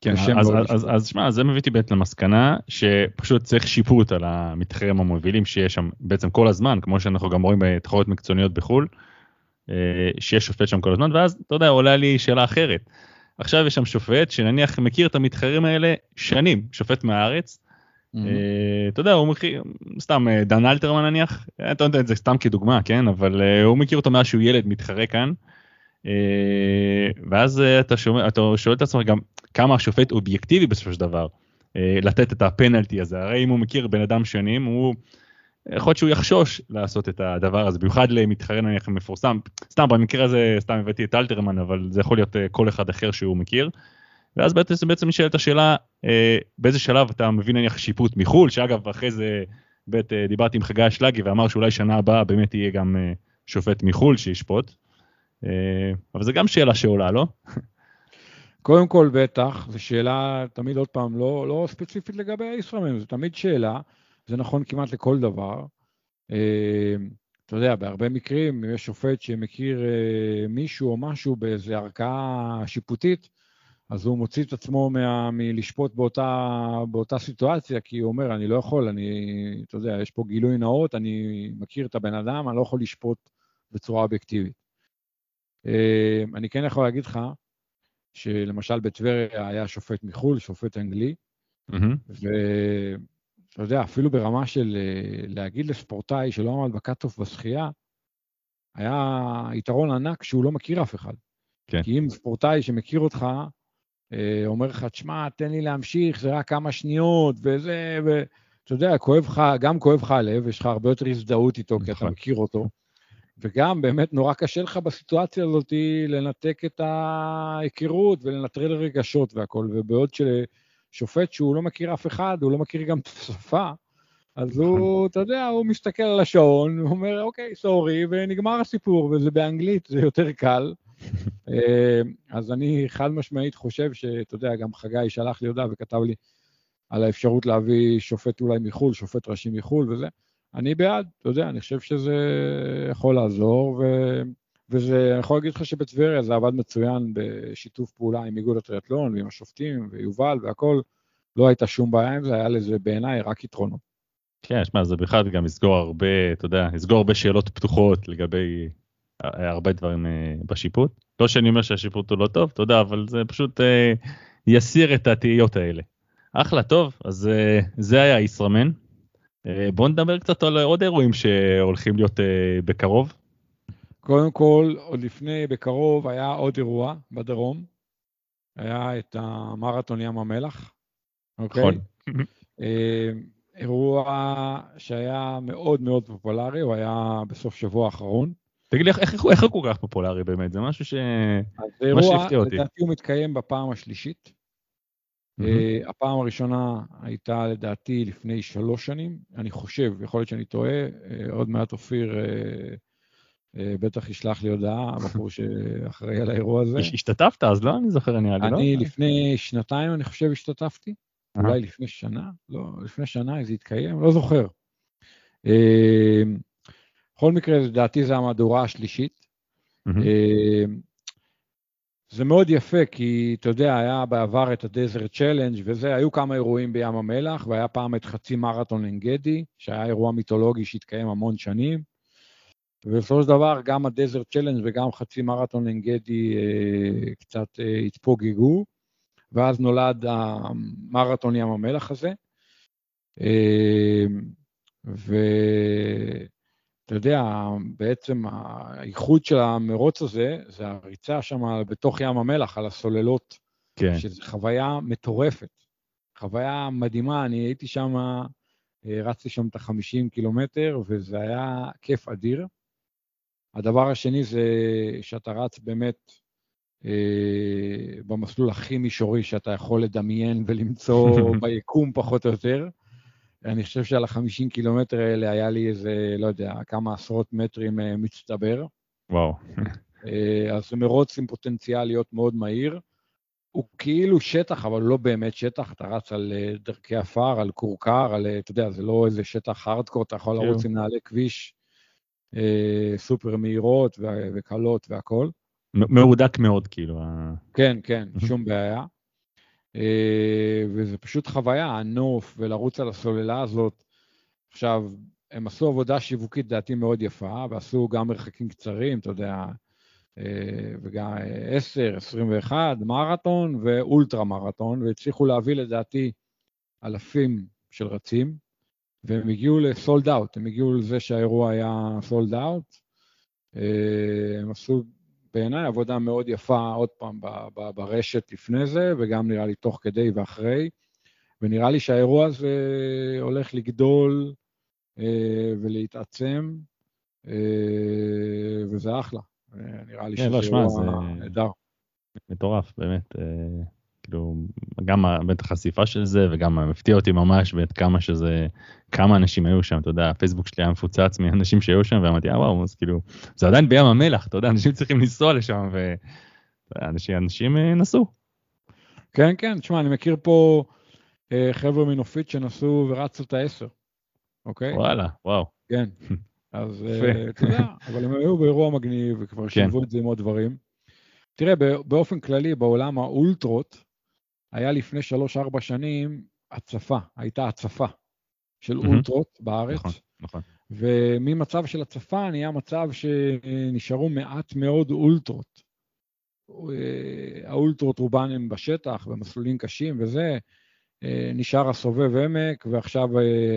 כן, אז, אז, אז, אז שמע, זה מביא אותי באמת למסקנה שפשוט צריך שיפוט על המתחרים המובילים שיש שם בעצם כל הזמן, כמו שאנחנו גם רואים בתחרות מקצועניות בחו"ל, אה, שיש שופט שם כל הזמן, ואז אתה יודע, עולה לי שאלה אחרת. עכשיו יש שם שופט שנניח מכיר את המתחרים האלה שנים, שופט מהארץ. אתה יודע, הוא מכיר, סתם אה, דן אלתרמן נניח, אתה נותן את זה סתם כדוגמה, כן, אבל הוא מכיר אותו מאז שהוא ילד מתחרה כאן. ואז אתה שומע, אתה שואל את עצמך גם כמה השופט אובייקטיבי בסופו של דבר אה, לתת את הפנלטי הזה, הרי אם הוא מכיר בן אדם שנים, הוא, יכול להיות שהוא יחשוש לעשות את הדבר הזה, במיוחד למתחרה נניח מפורסם, סתם במקרה הזה סתם הבאתי את אלתרמן, אבל זה יכול להיות אה, כל אחד אחר שהוא מכיר. ואז בעצם בעצם נשאלת השאלה אה, באיזה שלב אתה מבין נניח שיפוט מחו"ל, שאגב אחרי זה בית, דיברתי עם חגי אשלגי ואמר שאולי שנה הבאה באמת יהיה גם שופט מחו"ל שישפוט. אבל זה גם שאלה שעולה, לא? קודם כל, בטח, זו שאלה, תמיד עוד פעם, לא, לא ספציפית לגבי הישראלים, זו תמיד שאלה, זה נכון כמעט לכל דבר. אה, אתה יודע, בהרבה מקרים, אם יש שופט שמכיר אה, מישהו או משהו באיזו ערכאה שיפוטית, אז הוא מוציא את עצמו מה, מלשפוט באותה, באותה סיטואציה, כי הוא אומר, אני לא יכול, אני, אתה יודע, יש פה גילוי נאות, אני מכיר את הבן אדם, אני לא יכול לשפוט בצורה אובייקטיבית. אה, אני כן יכול להגיד לך שלמשל בטבריה היה שופט מחו"ל, שופט אנגלי, ואתה יודע, אפילו ברמה של אה, להגיד לספורטאי שלא עמד ב cut-off בשחייה, היה יתרון ענק שהוא לא מכיר אף אחד. כן. כי אם ספורטאי שמכיר אותך, אומר לך, תשמע, תן לי להמשיך, זה רק כמה שניות, וזה, ואתה יודע, כואב לך, גם כואב לך הלב, יש לך הרבה יותר הזדהות איתו, כי אתה נכון. מכיר אותו. וגם באמת נורא קשה לך בסיטואציה הזאת לנתק את ההיכרות ולנטרל רגשות והכול, ובעוד ששופט שהוא לא מכיר אף אחד, הוא לא מכיר גם את השפה, אז הוא, נכון. אתה יודע, הוא מסתכל על השעון, הוא אומר, אוקיי, סורי, ונגמר הסיפור, וזה באנגלית, זה יותר קל. אה, אז אני חד משמעית חושב שאתה יודע, גם חגי שלח לי הודעה וכתב לי על האפשרות להביא שופט אולי מחו"ל, שופט ראשי מחו"ל וזה. אני בעד, אתה יודע, אני חושב שזה יכול לעזור, ו... וזה, אני יכול להגיד לך שבטבריה זה עבד מצוין בשיתוף פעולה עם איגוד הטריאטלון ועם השופטים ויובל והכול, לא הייתה שום בעיה עם זה, היה לזה בעיניי רק יתרונות. כן, שמע, זה בכלל גם יסגור הרבה, אתה יודע, יסגור הרבה שאלות פתוחות לגבי הרבה דברים אה, בשיפוט. לא שאני אומר שהשיפוט הוא לא טוב, אתה יודע, אבל זה פשוט אה, יסיר את התהיות האלה. אחלה, טוב, אז אה, זה היה ישראמן. בואו נדבר קצת על עוד אירועים שהולכים להיות בקרוב. קודם כל, עוד לפני בקרוב היה עוד אירוע בדרום. היה את המרתון ים המלח. אוקיי? נכון. אירוע שהיה מאוד מאוד פופולרי, הוא היה בסוף שבוע האחרון. תגיד לי, איך, איך, איך הוא כל כך פופולרי באמת? זה משהו ש... אז זה אירוע, לדעתי הוא מתקיים בפעם השלישית. Mm-hmm. Uh, הפעם הראשונה הייתה לדעתי לפני שלוש שנים, אני חושב, יכול להיות שאני טועה, uh, עוד מעט אופיר uh, uh, בטח ישלח לי הודעה, הבחור שאחראי על האירוע הזה. השתתפת אז, לא? אני זוכר, אני לא? אני לפני שנתיים, אני חושב, השתתפתי. Uh-huh. אולי לפני שנה, לא, לפני שנה זה התקיים, לא זוכר. בכל מקרה, לדעתי זו המהדורה השלישית. Mm-hmm. זה מאוד יפה, כי אתה יודע, היה בעבר את הדזרט צ'לנג' וזה, היו כמה אירועים בים המלח, והיה פעם את חצי מרתון עין גדי, שהיה אירוע מיתולוגי שהתקיים המון שנים. ובסופו של דבר, גם הדזרט צ'לנג' וגם חצי מרתון עין גדי אה, קצת אה, התפוגגו, ואז נולד המרתון ים המלח הזה. אה, יודע, בעצם האיחוד של המרוץ הזה, זה הריצה שם בתוך ים המלח, על הסוללות, כן. שזו חוויה מטורפת. חוויה מדהימה, אני הייתי שם, אה, רצתי שם את ה-50 קילומטר, וזה היה כיף אדיר. הדבר השני זה שאתה רץ באמת אה, במסלול הכי מישורי שאתה יכול לדמיין ולמצוא ביקום פחות או יותר. אני חושב שעל ה-50 קילומטר האלה היה לי איזה, לא יודע, כמה עשרות מטרים אה, מצטבר. וואו. אה, אז זה מרוץ עם פוטנציאל להיות מאוד מהיר. הוא כאילו שטח, אבל לא באמת שטח, אתה רץ על אה, דרכי עפר, על כורכר, על, אתה יודע, זה לא איזה שטח הארדקור, אתה יכול לרוץ כן. עם נעלי כביש אה, סופר מהירות וקלות והכול. מהודק מאוד, כאילו. כן, כן, שום בעיה. אה, וזה פשוט חוויה, הנוף ולרוץ על הסוללה הזאת. עכשיו, הם עשו עבודה שיווקית, דעתי, מאוד יפה, ועשו גם מרחקים קצרים, אתה יודע, אה, וגם 10, 21, מרתון ואולטרה מרתון, והצליחו להביא לדעתי אלפים של רצים, והם הגיעו לסולד אאוט, הם הגיעו לזה שהאירוע היה סולד אאוט. אה, הם עשו בעיניי עבודה מאוד יפה, עוד פעם, ברשת לפני זה, וגם נראה לי תוך כדי ואחרי. ונראה לי שהאירוע הזה הולך לגדול אה, ולהתעצם, אה, וזה אחלה. אה, נראה לי כן, לא, שזה אירוע נהדר. מטורף, באמת. אה, כאילו, גם באמת החשיפה של זה, וגם מפתיע אותי ממש, ואת כמה שזה, כמה אנשים היו שם, אתה יודע, הפייסבוק שלי היה מפוצץ מאנשים שהיו שם, ואמרתי, אה וואו, אז כאילו, זה עדיין בים המלח, אתה יודע, אנשים צריכים לנסוע לשם, ואנשים אנשים אה, נסעו. כן, כן, תשמע, אני מכיר פה אה, חבר'ה מנופית שנסעו ורצו את העשר, אוקיי? וואלה, וואו. כן, אז אה, אתה יודע, אבל הם היו באירוע מגניב, וכבר כן. שילבו את זה עם עוד דברים. תראה, באופן כללי, בעולם האולטרות, היה לפני 3-4 שנים הצפה, הייתה הצפה של mm-hmm. אולטרות בארץ. נכון, נכון. וממצב של הצפה נהיה מצב שנשארו מעט מאוד אולטרות. האולטרות רובן הם בשטח, במסלולים קשים וזה, נשאר הסובב עמק, ועכשיו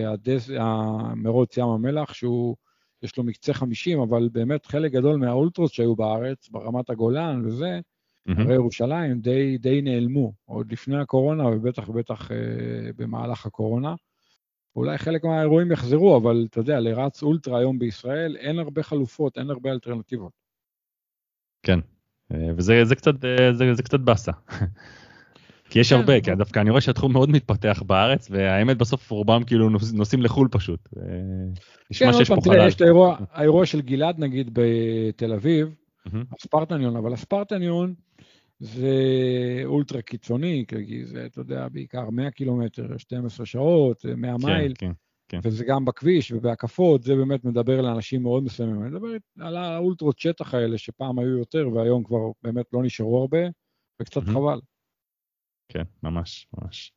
הדס, המרוץ ים המלח, שהוא, יש לו מקצה 50, אבל באמת חלק גדול מהאולטרות שהיו בארץ, ברמת הגולן וזה, mm-hmm. הרי ירושלים די, די נעלמו, עוד לפני הקורונה ובטח ובטח אה, במהלך הקורונה. אולי חלק מהאירועים יחזרו, אבל אתה יודע, לרץ אולטרה היום בישראל אין הרבה חלופות, אין הרבה אלטרנטיבות. כן, אה, וזה זה קצת, אה, זה, זה קצת באסה. כי יש כן, הרבה, כי דווקא אני רואה שהתחום מאוד מתפתח בארץ, והאמת בסוף רובם כאילו נוסעים לחו"ל פשוט. נשמע כן, שיש פה חלל. יש את האירוע של גלעד נגיד בתל אביב, הספרטניון, אבל הספרטניון זה אולטרה קיצוני, כי זה, אתה יודע, בעיקר 100 קילומטר, 12 שעות, 100 כן, מייל, כן, כן. וזה גם בכביש ובהקפות, זה באמת מדבר לאנשים מאוד מסוימים. אני מדבר על האולטרות שטח האלה, שפעם היו יותר והיום כבר באמת לא נשארו הרבה, וקצת mm-hmm. חבל. כן, ממש, ממש.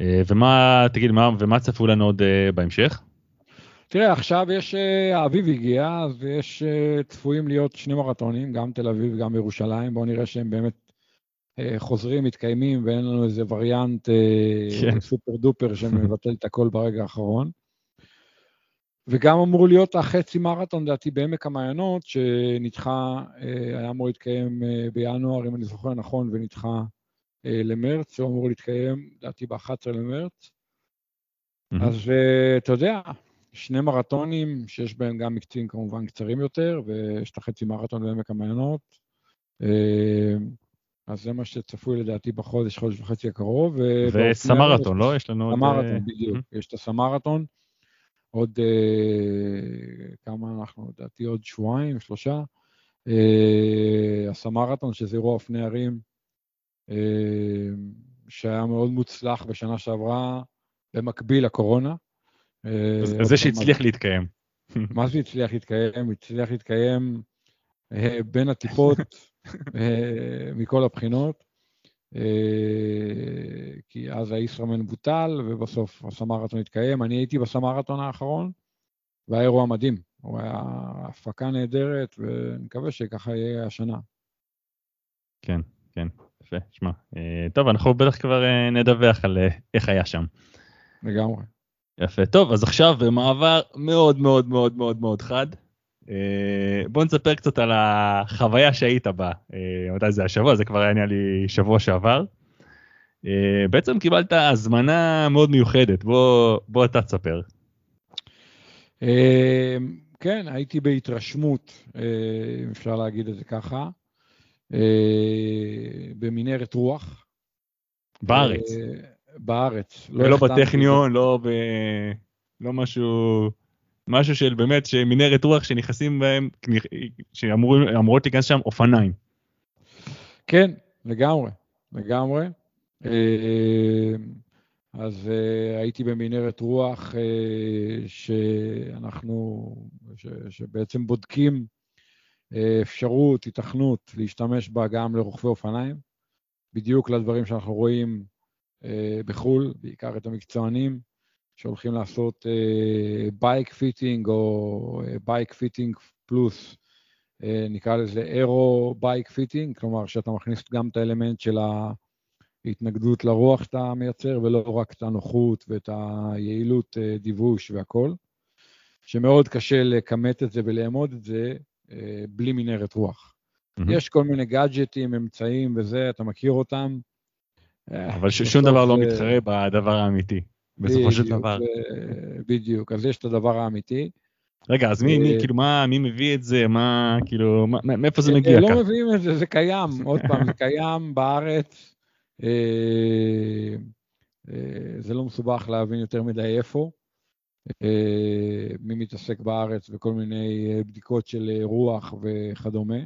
אה, ומה, תגיד, מה, ומה צפו לנו עוד אה, בהמשך? תראה, עכשיו יש, אה, האביב הגיע, ויש צפויים להיות שני מרתונים, גם תל אביב וגם ירושלים. בואו נראה שהם באמת חוזרים, מתקיימים, ואין לנו איזה וריאנט כן. סופר דופר שמבטל את הכל ברגע האחרון. וגם אמור להיות החצי מרתון, לדעתי, בעמק המעיינות, שנדחה, היה אמור להתקיים בינואר, אם אני זוכר נכון, ונדחה אה, למרץ, הוא אמור להתקיים, לדעתי, ב-11 למרץ. Mm-hmm. אז אתה יודע, שני מרתונים שיש בהם גם מקצים כמובן קצרים יותר, ויש את החצי מרתון בעמק המעיינות. אז זה מה שצפוי לדעתי בחודש, חודש וחצי הקרוב. וסמרתון, לא? יש לנו עוד... סמרתון, בדיוק. Mm-hmm. יש את הסמרתון. עוד כמה אנחנו, לדעתי עוד שבועיים, שלושה. הסמרתון, שזה אירוע אופני ערים, אה, שהיה מאוד מוצלח בשנה שעברה, במקביל לקורונה. אה, זה שהצליח להתקיים. מה זה הצליח להתקיים? הצליח להתקיים אה, בין הטיפות מכל הבחינות, כי אז הישראמן בוטל, ובסוף הסמרתון התקיים. אני הייתי בסמרתון האחרון, והיה אירוע מדהים. הוא היה הפקה נהדרת, ואני מקווה שככה יהיה השנה. כן, כן. יפה, שמע. אה, טוב, אנחנו בטח כבר אה, נדווח על אה, איך היה שם. לגמרי. יפה, טוב, אז עכשיו במעבר מאוד מאוד מאוד מאוד מאוד חד. בוא נספר קצת על החוויה שהיית בה. מתי זה השבוע? זה כבר היה נראה לי שבוע שעבר. בעצם קיבלת הזמנה מאוד מיוחדת, בוא, בוא אתה תספר. כן, הייתי בהתרשמות, אם אפשר להגיד את זה ככה. אה, במנהרת רוח. בארץ. אה, בארץ. לא ולא בטכניון, לא ב... לא משהו... משהו של באמת, שמנהרת רוח שנכנסים בהם, שאמורות להיכנס שם אופניים. כן, לגמרי, לגמרי. אה, אז הייתי במנהרת רוח שאנחנו, שבעצם בודקים אפשרות, היתכנות להשתמש בה גם לרוכבי אופניים, בדיוק לדברים שאנחנו רואים אה, בחו"ל, בעיקר את המקצוענים שהולכים לעשות bike fitting או bike fitting plus, נקרא לזה aero bike fitting, כלומר שאתה מכניס גם את האלמנט של ההתנגדות לרוח שאתה מייצר, ולא רק את הנוחות ואת היעילות אה, דיווש והכול, שמאוד קשה לכמת את זה ולאמוד את זה, אה, בלי מנהרת רוח. Mm-hmm. יש כל מיני גאדג'טים, אמצעים וזה, אתה מכיר אותם. אה, אבל שום דבר לא מתחרה בדבר האמיתי, בסופו של דבר. בדיוק, אז יש את הדבר האמיתי. רגע, אז מי, מי, אה, כאילו, מה, מי מביא את זה? מה, כאילו, מאיפה זה מגיע לא מביאים את זה, זה קיים. עוד פעם, זה קיים בארץ. זה לא מסובך להבין יותר מדי איפה. אה, מי מתעסק בארץ וכל מיני אה, בדיקות של אה, רוח וכדומה.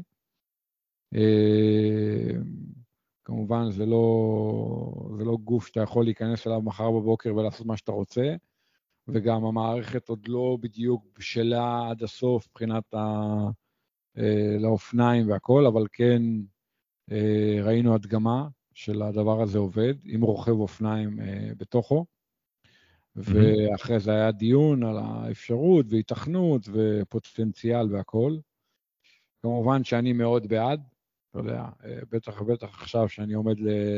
כמובן, זה לא, זה לא גוף שאתה יכול להיכנס אליו מחר בבוקר ולעשות מה שאתה רוצה, וגם המערכת עוד לא בדיוק בשלה עד הסוף מבחינת ה... לאופניים והכול, אבל כן ראינו הדגמה של הדבר הזה עובד, עם רוכב אופניים בתוכו. ואחרי זה היה דיון על האפשרות והיתכנות ופוטנציאל והכול. כמובן שאני מאוד בעד, אתה יודע, בטח ובטח עכשיו שאני עומד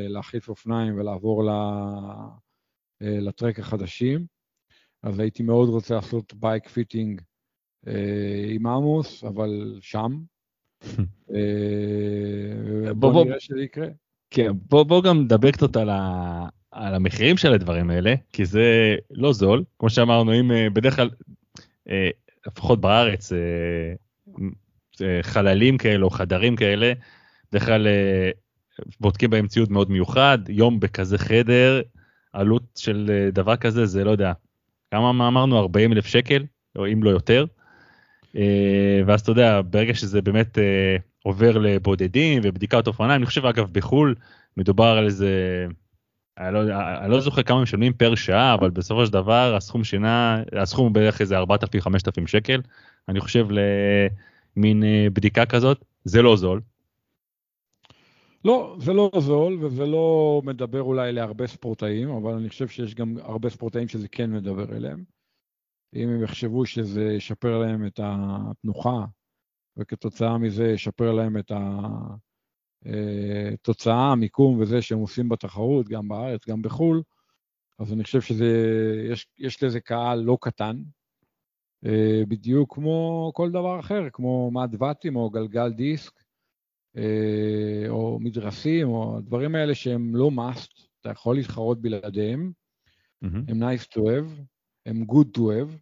להחליף אופניים ולעבור לטרק החדשים, אז הייתי מאוד רוצה לעשות bike fitting עם עמוס, אבל שם. אה, בוא נראה שזה יקרה. כן, בוא, בוא גם נדבר קצת על, ה, על המחירים של הדברים האלה, כי זה לא זול, כמו שאמרנו, אם אה, בדרך כלל, אה, לפחות בארץ, חללים כאלה או חדרים כאלה, בדרך כלל בודקים בהם ציוד מאוד מיוחד, יום בכזה חדר, עלות של דבר כזה זה לא יודע, כמה אמרנו 40 אלף שקל, או אם לא יותר. ואז אתה יודע, ברגע שזה באמת עובר לבודדים ובדיקת אופניים, אני חושב אגב בחו"ל מדובר על איזה, אני לא, אני לא זוכר כמה משלמים פר שעה, אבל בסופו של דבר הסכום שינה, הסכום הוא בערך איזה 4,000-5,000 שקל, אני חושב למין אה, בדיקה כזאת, זה לא זול. לא, זה לא זול וזה לא מדבר אולי להרבה ספורטאים, אבל אני חושב שיש גם הרבה ספורטאים שזה כן מדבר אליהם. אם הם יחשבו שזה ישפר להם את התנוחה וכתוצאה מזה ישפר להם את התוצאה, אה, המיקום וזה שהם עושים בתחרות, גם בארץ, גם בחו"ל, אז אני חושב שיש לזה קהל לא קטן, אה, בדיוק כמו כל דבר אחר, כמו מד ואטים או גלגל דיסק, או מדרסים, או הדברים האלה שהם לא must, אתה יכול להתחרות בלעדיהם, mm-hmm. הם nice to have, הם good to have,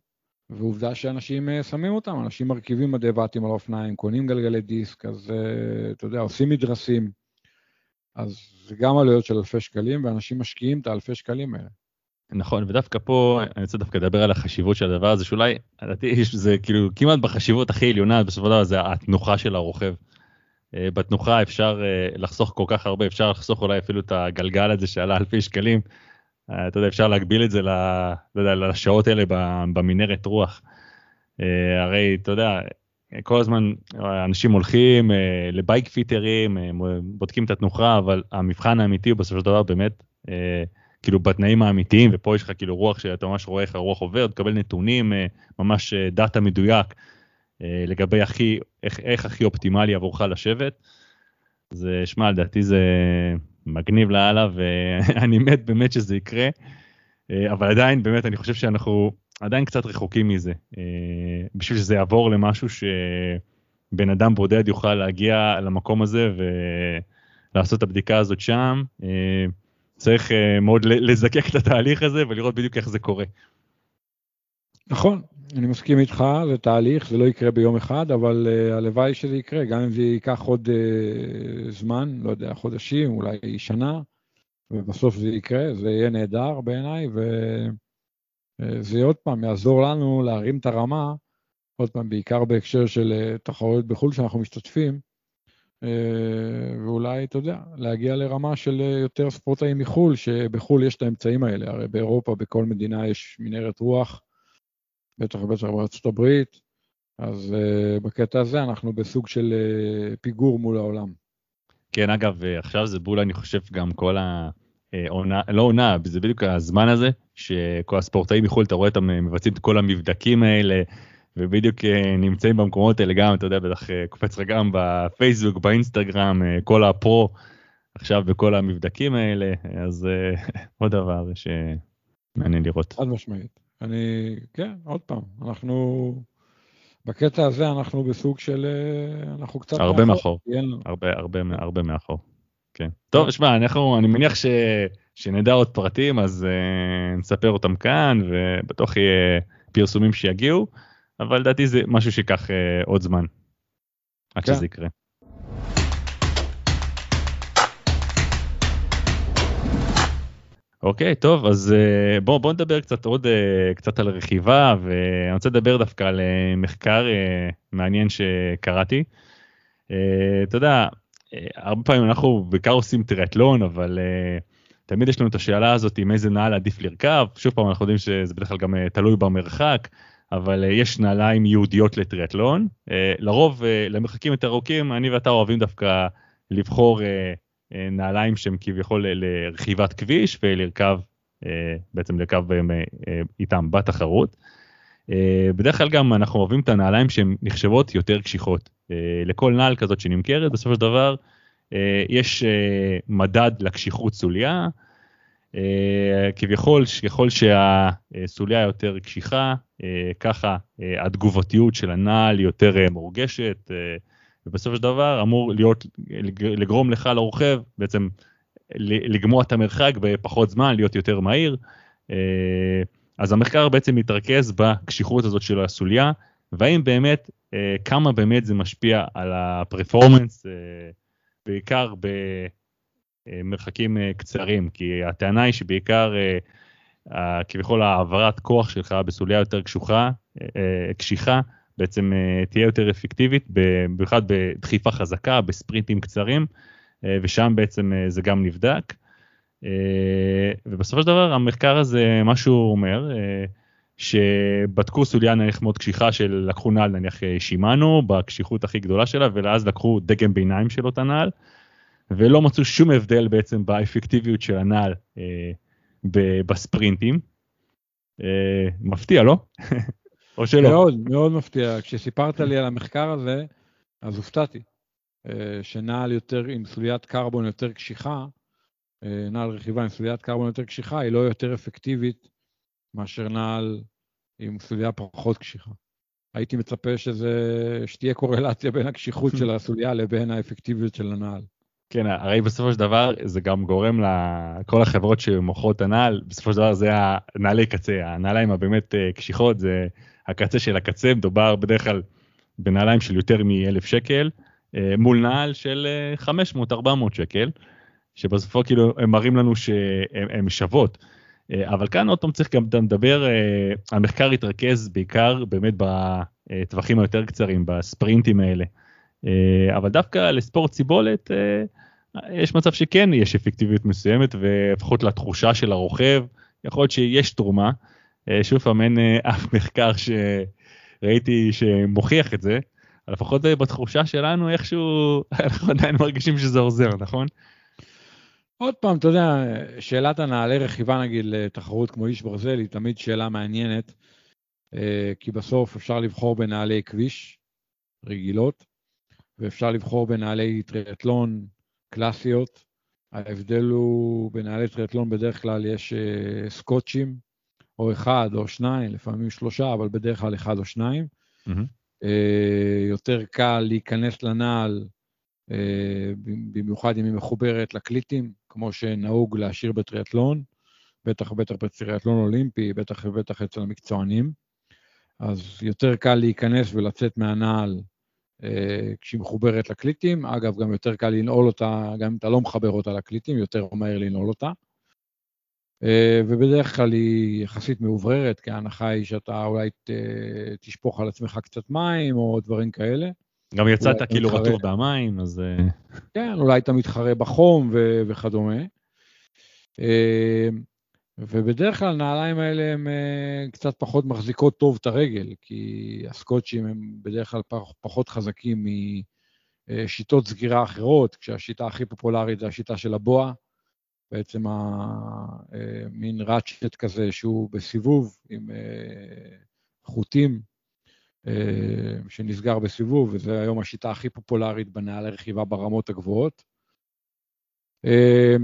ועובדה שאנשים אה, שמים אותם, אנשים מרכיבים מדי ואטים על האופניים, קונים גלגלי דיסק, אז אה, אתה יודע, עושים מדרסים. אז זה גם עלויות של אלפי שקלים, ואנשים משקיעים את האלפי שקלים האלה. נכון, ודווקא פה אני רוצה דווקא לדבר על החשיבות של הדבר הזה, שאולי, לדעתי, זה כאילו כמעט בחשיבות הכי עליונה, בסופו של דבר זה התנוחה של הרוכב. אה, בתנוחה אפשר לחסוך כל כך הרבה, אפשר לחסוך אולי אפילו את הגלגל הזה שעלה אלפי שקלים, אה, אתה יודע, אפשר להגביל את זה לשעות האלה במנהרת רוח. אה, הרי, אתה יודע, כל הזמן אנשים הולכים אה, לבייק פיטרים, בודקים את התנוחה, אבל המבחן האמיתי הוא בסופו של דבר באמת, כאילו בתנאים האמיתיים, ופה יש לך כאילו רוח שאתה ממש רואה איך הרוח עובר, תקבל נתונים, ממש דאטה מדויק לגבי הכי, איך, איך הכי אופטימלי עבורך לשבת. זה, שמע, לדעתי זה מגניב לאללה ואני מת באמת שזה יקרה, אה, אבל עדיין באמת אני חושב שאנחנו עדיין קצת רחוקים מזה, אה, בשביל שזה יעבור למשהו שבן אדם בודד יוכל להגיע למקום הזה ולעשות את הבדיקה הזאת שם. אה, צריך מאוד לזקק את התהליך הזה ולראות בדיוק איך זה קורה. נכון, אני מסכים איתך, זה תהליך, זה לא יקרה ביום אחד, אבל uh, הלוואי שזה יקרה, גם אם זה ייקח עוד uh, זמן, לא יודע, חודשים, אולי שנה, ובסוף זה יקרה, זה יהיה נהדר בעיניי, וזה uh, עוד פעם יעזור לנו להרים את הרמה, עוד פעם, בעיקר בהקשר של uh, תחרויות בחו"ל שאנחנו משתתפים, uh, ואולי, אתה יודע, להגיע לרמה של uh, יותר ספורטאים מחו"ל, שבחו"ל יש את האמצעים האלה, הרי באירופה, בכל מדינה יש מנהרת רוח, בטח ובטח בארצות הברית, אז uh, בקטע הזה אנחנו בסוג של uh, פיגור מול העולם. כן, אגב, אה, עכשיו זה בול, אני חושב, גם כל העונה, לא עונה, זה בדיוק הזמן הזה, שכל הספורטאים מחו"ל, אתה רואה אותם מבצעים את כל המבדקים האלה, ובדיוק נמצאים במקומות האלה גם, אתה יודע, בטח קופץ לך גם בפייסבוק, באינסטגרם, כל הפרו, עכשיו בכל המבדקים האלה, אז עוד דבר שמעניין לראות. חד משמעית. אני, כן, עוד פעם, אנחנו, בקטע הזה אנחנו בסוג של, אה, אנחנו קצת הרבה מאחור, הרבה, הרבה, הרבה מאחור, כן. טוב, שמע, אנחנו, אני מניח ש, שנדע עוד פרטים, אז uh, נספר אותם כאן, ובטוח יהיה פרסומים שיגיעו, אבל לדעתי זה משהו שיקח uh, עוד זמן, עד כן. שזה יקרה. אוקיי, טוב, אז אה, בואו בוא נדבר קצת עוד אה, קצת על רכיבה, ואני רוצה לדבר דווקא על אה, מחקר מעניין שקראתי. אתה יודע, הרבה פעמים אנחנו בעיקר עושים טריאטלון, אבל תמיד יש לנו את השאלה הזאת עם איזה נעל עדיף לרכב, שוב פעם אנחנו יודעים שזה בדרך כלל גם תלוי במרחק, אבל יש נעליים ייעודיות לטריאטלון. לרוב, למרחקים יותר ארוכים, אני ואתה אוהבים דווקא לבחור נעליים שהם כביכול לרכיבת כביש ולרכב בעצם לקו איתם בתחרות. בדרך כלל גם אנחנו אוהבים את הנעליים שהן נחשבות יותר קשיחות. לכל נעל כזאת שנמכרת, בסופו של דבר יש מדד לקשיחות סוליה, כביכול, ככל שהסוליה יותר קשיחה, ככה התגובתיות של הנעל יותר מורגשת, ובסופו של דבר אמור להיות, לגרום לך לרוכב בעצם לגמוע את המרחק בפחות זמן, להיות יותר מהיר. אז המחקר בעצם מתרכז בקשיחות הזאת של הסוליה, והאם באמת, כמה באמת זה משפיע על הפרפורמנס, בעיקר במרחקים קצרים, כי הטענה היא שבעיקר כביכול העברת כוח שלך בסוליה יותר קשוחה, קשיחה, בעצם תהיה יותר אפקטיבית, במיוחד בדחיפה חזקה, בספרינטים קצרים, ושם בעצם זה גם נבדק. ובסופו של דבר המחקר הזה, מה שהוא אומר, שבדקו סוליה נניח מאוד קשיחה של לקחו נעל נניח שימנו בקשיחות הכי גדולה שלה ואז לקחו דגם ביניים של אותה נעל ולא מצאו שום הבדל בעצם באפקטיביות של הנעל אה, בספרינטים. אה, מפתיע לא? או שלא? מאוד מאוד מפתיע כשסיפרת לי על המחקר הזה אז הופתעתי אה, שנעל יותר עם סוליית קרבון יותר קשיחה אה, נעל רכיבה עם סוליית קרבון יותר קשיחה היא לא יותר אפקטיבית מאשר נעל עם סוליה פחות קשיחה. הייתי מצפה שזה, שתהיה קורלציה בין הקשיחות של הסוליה לבין האפקטיביות של הנעל. כן, הרי בסופו של דבר זה גם גורם לכל החברות שמוכרות את הנעל, בסופו של דבר זה הנעלי קצה, הנעליים הבאמת אה, קשיחות זה הקצה של הקצה, מדובר בדרך כלל בנעליים של יותר מ-1,000 שקל, אה, מול נעל של 500-400 אה, שקל, שבסופו כאילו הם מראים לנו שהן שוות. אה, אבל כאן עוד פעם צריך גם לדבר, המחקר התרכז בעיקר באמת בטווחים היותר קצרים, בספרינטים האלה. אבל דווקא לספורט סיבולת יש מצב שכן יש אפקטיביות מסוימת ולפחות לתחושה של הרוכב יכול להיות שיש תרומה. שוב פעם אין אף מחקר שראיתי שמוכיח את זה, לפחות בתחושה שלנו איכשהו אנחנו עדיין מרגישים שזה עוזר נכון? עוד פעם, אתה יודע, שאלת הנעלי רכיבה נגיד לתחרות כמו איש ברזל היא תמיד שאלה מעניינת, אה, כי בסוף אפשר לבחור בנעלי כביש רגילות, ואפשר לבחור בנעלי טריאטלון קלאסיות. ההבדל הוא, בנעלי טריאטלון בדרך כלל יש אה, סקוטשים, או אחד או שניים, לפעמים שלושה, אבל בדרך כלל אחד או שניים. Mm-hmm. יותר קל להיכנס לנעל אה, במיוחד אם היא מחוברת לקליטים, כמו שנהוג להשאיר בטריאטלון, בטח ובטח בטריאטלון אולימפי, בטח ובטח אצל המקצוענים. אז יותר קל להיכנס ולצאת מהנעל אה, כשהיא מחוברת לקליטים. אגב, גם יותר קל לנעול אותה, גם אם אתה לא מחבר אותה לקליטים, יותר מהר לנעול אותה. אה, ובדרך כלל היא יחסית מאובררת, כי ההנחה היא שאתה אולי ת, תשפוך על עצמך קצת מים או דברים כאלה. גם יצאת כאילו רטוב במים, אז... אה, כן, אולי אתה מתחרה בחום ו- וכדומה. אה, ובדרך כלל הנעליים האלה הן קצת פחות מחזיקות טוב את הרגל, כי הסקוטשים הם בדרך כלל פחות חזקים משיטות סגירה אחרות, כשהשיטה הכי פופולרית זה השיטה של הבועה, בעצם המין ראצ'ט כזה שהוא בסיבוב עם חוטים אה, שנסגר בסיבוב, וזו היום השיטה הכי פופולרית בנעלי רכיבה ברמות הגבוהות. אה,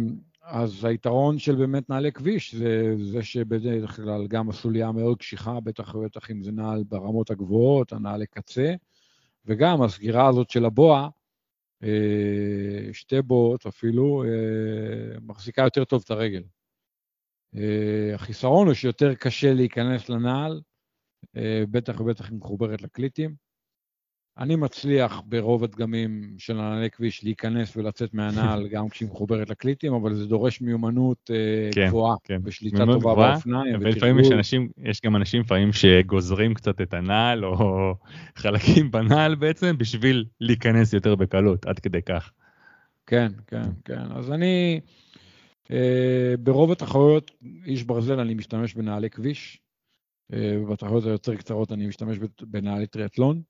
אז היתרון של באמת נעלי כביש זה, זה שבדרך כלל גם הסוליה מאוד קשיחה, בטח ובטח אם זה נעל ברמות הגבוהות, הנעלי קצה, וגם הסגירה הזאת של הבועה, אה, שתי בועות אפילו, מחזיקה יותר טוב את הרגל. החיסרון הוא שיותר קשה להיכנס לנעל, אה, בטח ובטח היא מחוברת לקליטים. אני מצליח ברוב הדגמים של נעלי כביש להיכנס ולצאת מהנעל גם כשהיא מחוברת לקליטים, אבל זה דורש מיומנות אה, כן, גבוהה כן. ושליטה טובה באופניים. ולפעמים יש אנשים, יש גם אנשים לפעמים שגוזרים קצת את הנעל או חלקים בנעל בעצם בשביל להיכנס יותר בקלות, עד כדי כך. כן, כן, כן. אז אני, אה, ברוב התחרויות, איש ברזל, אני משתמש בנעלי כביש. אה, בתחרויות היותר קצרות אני משתמש בנעלי טריאטלון,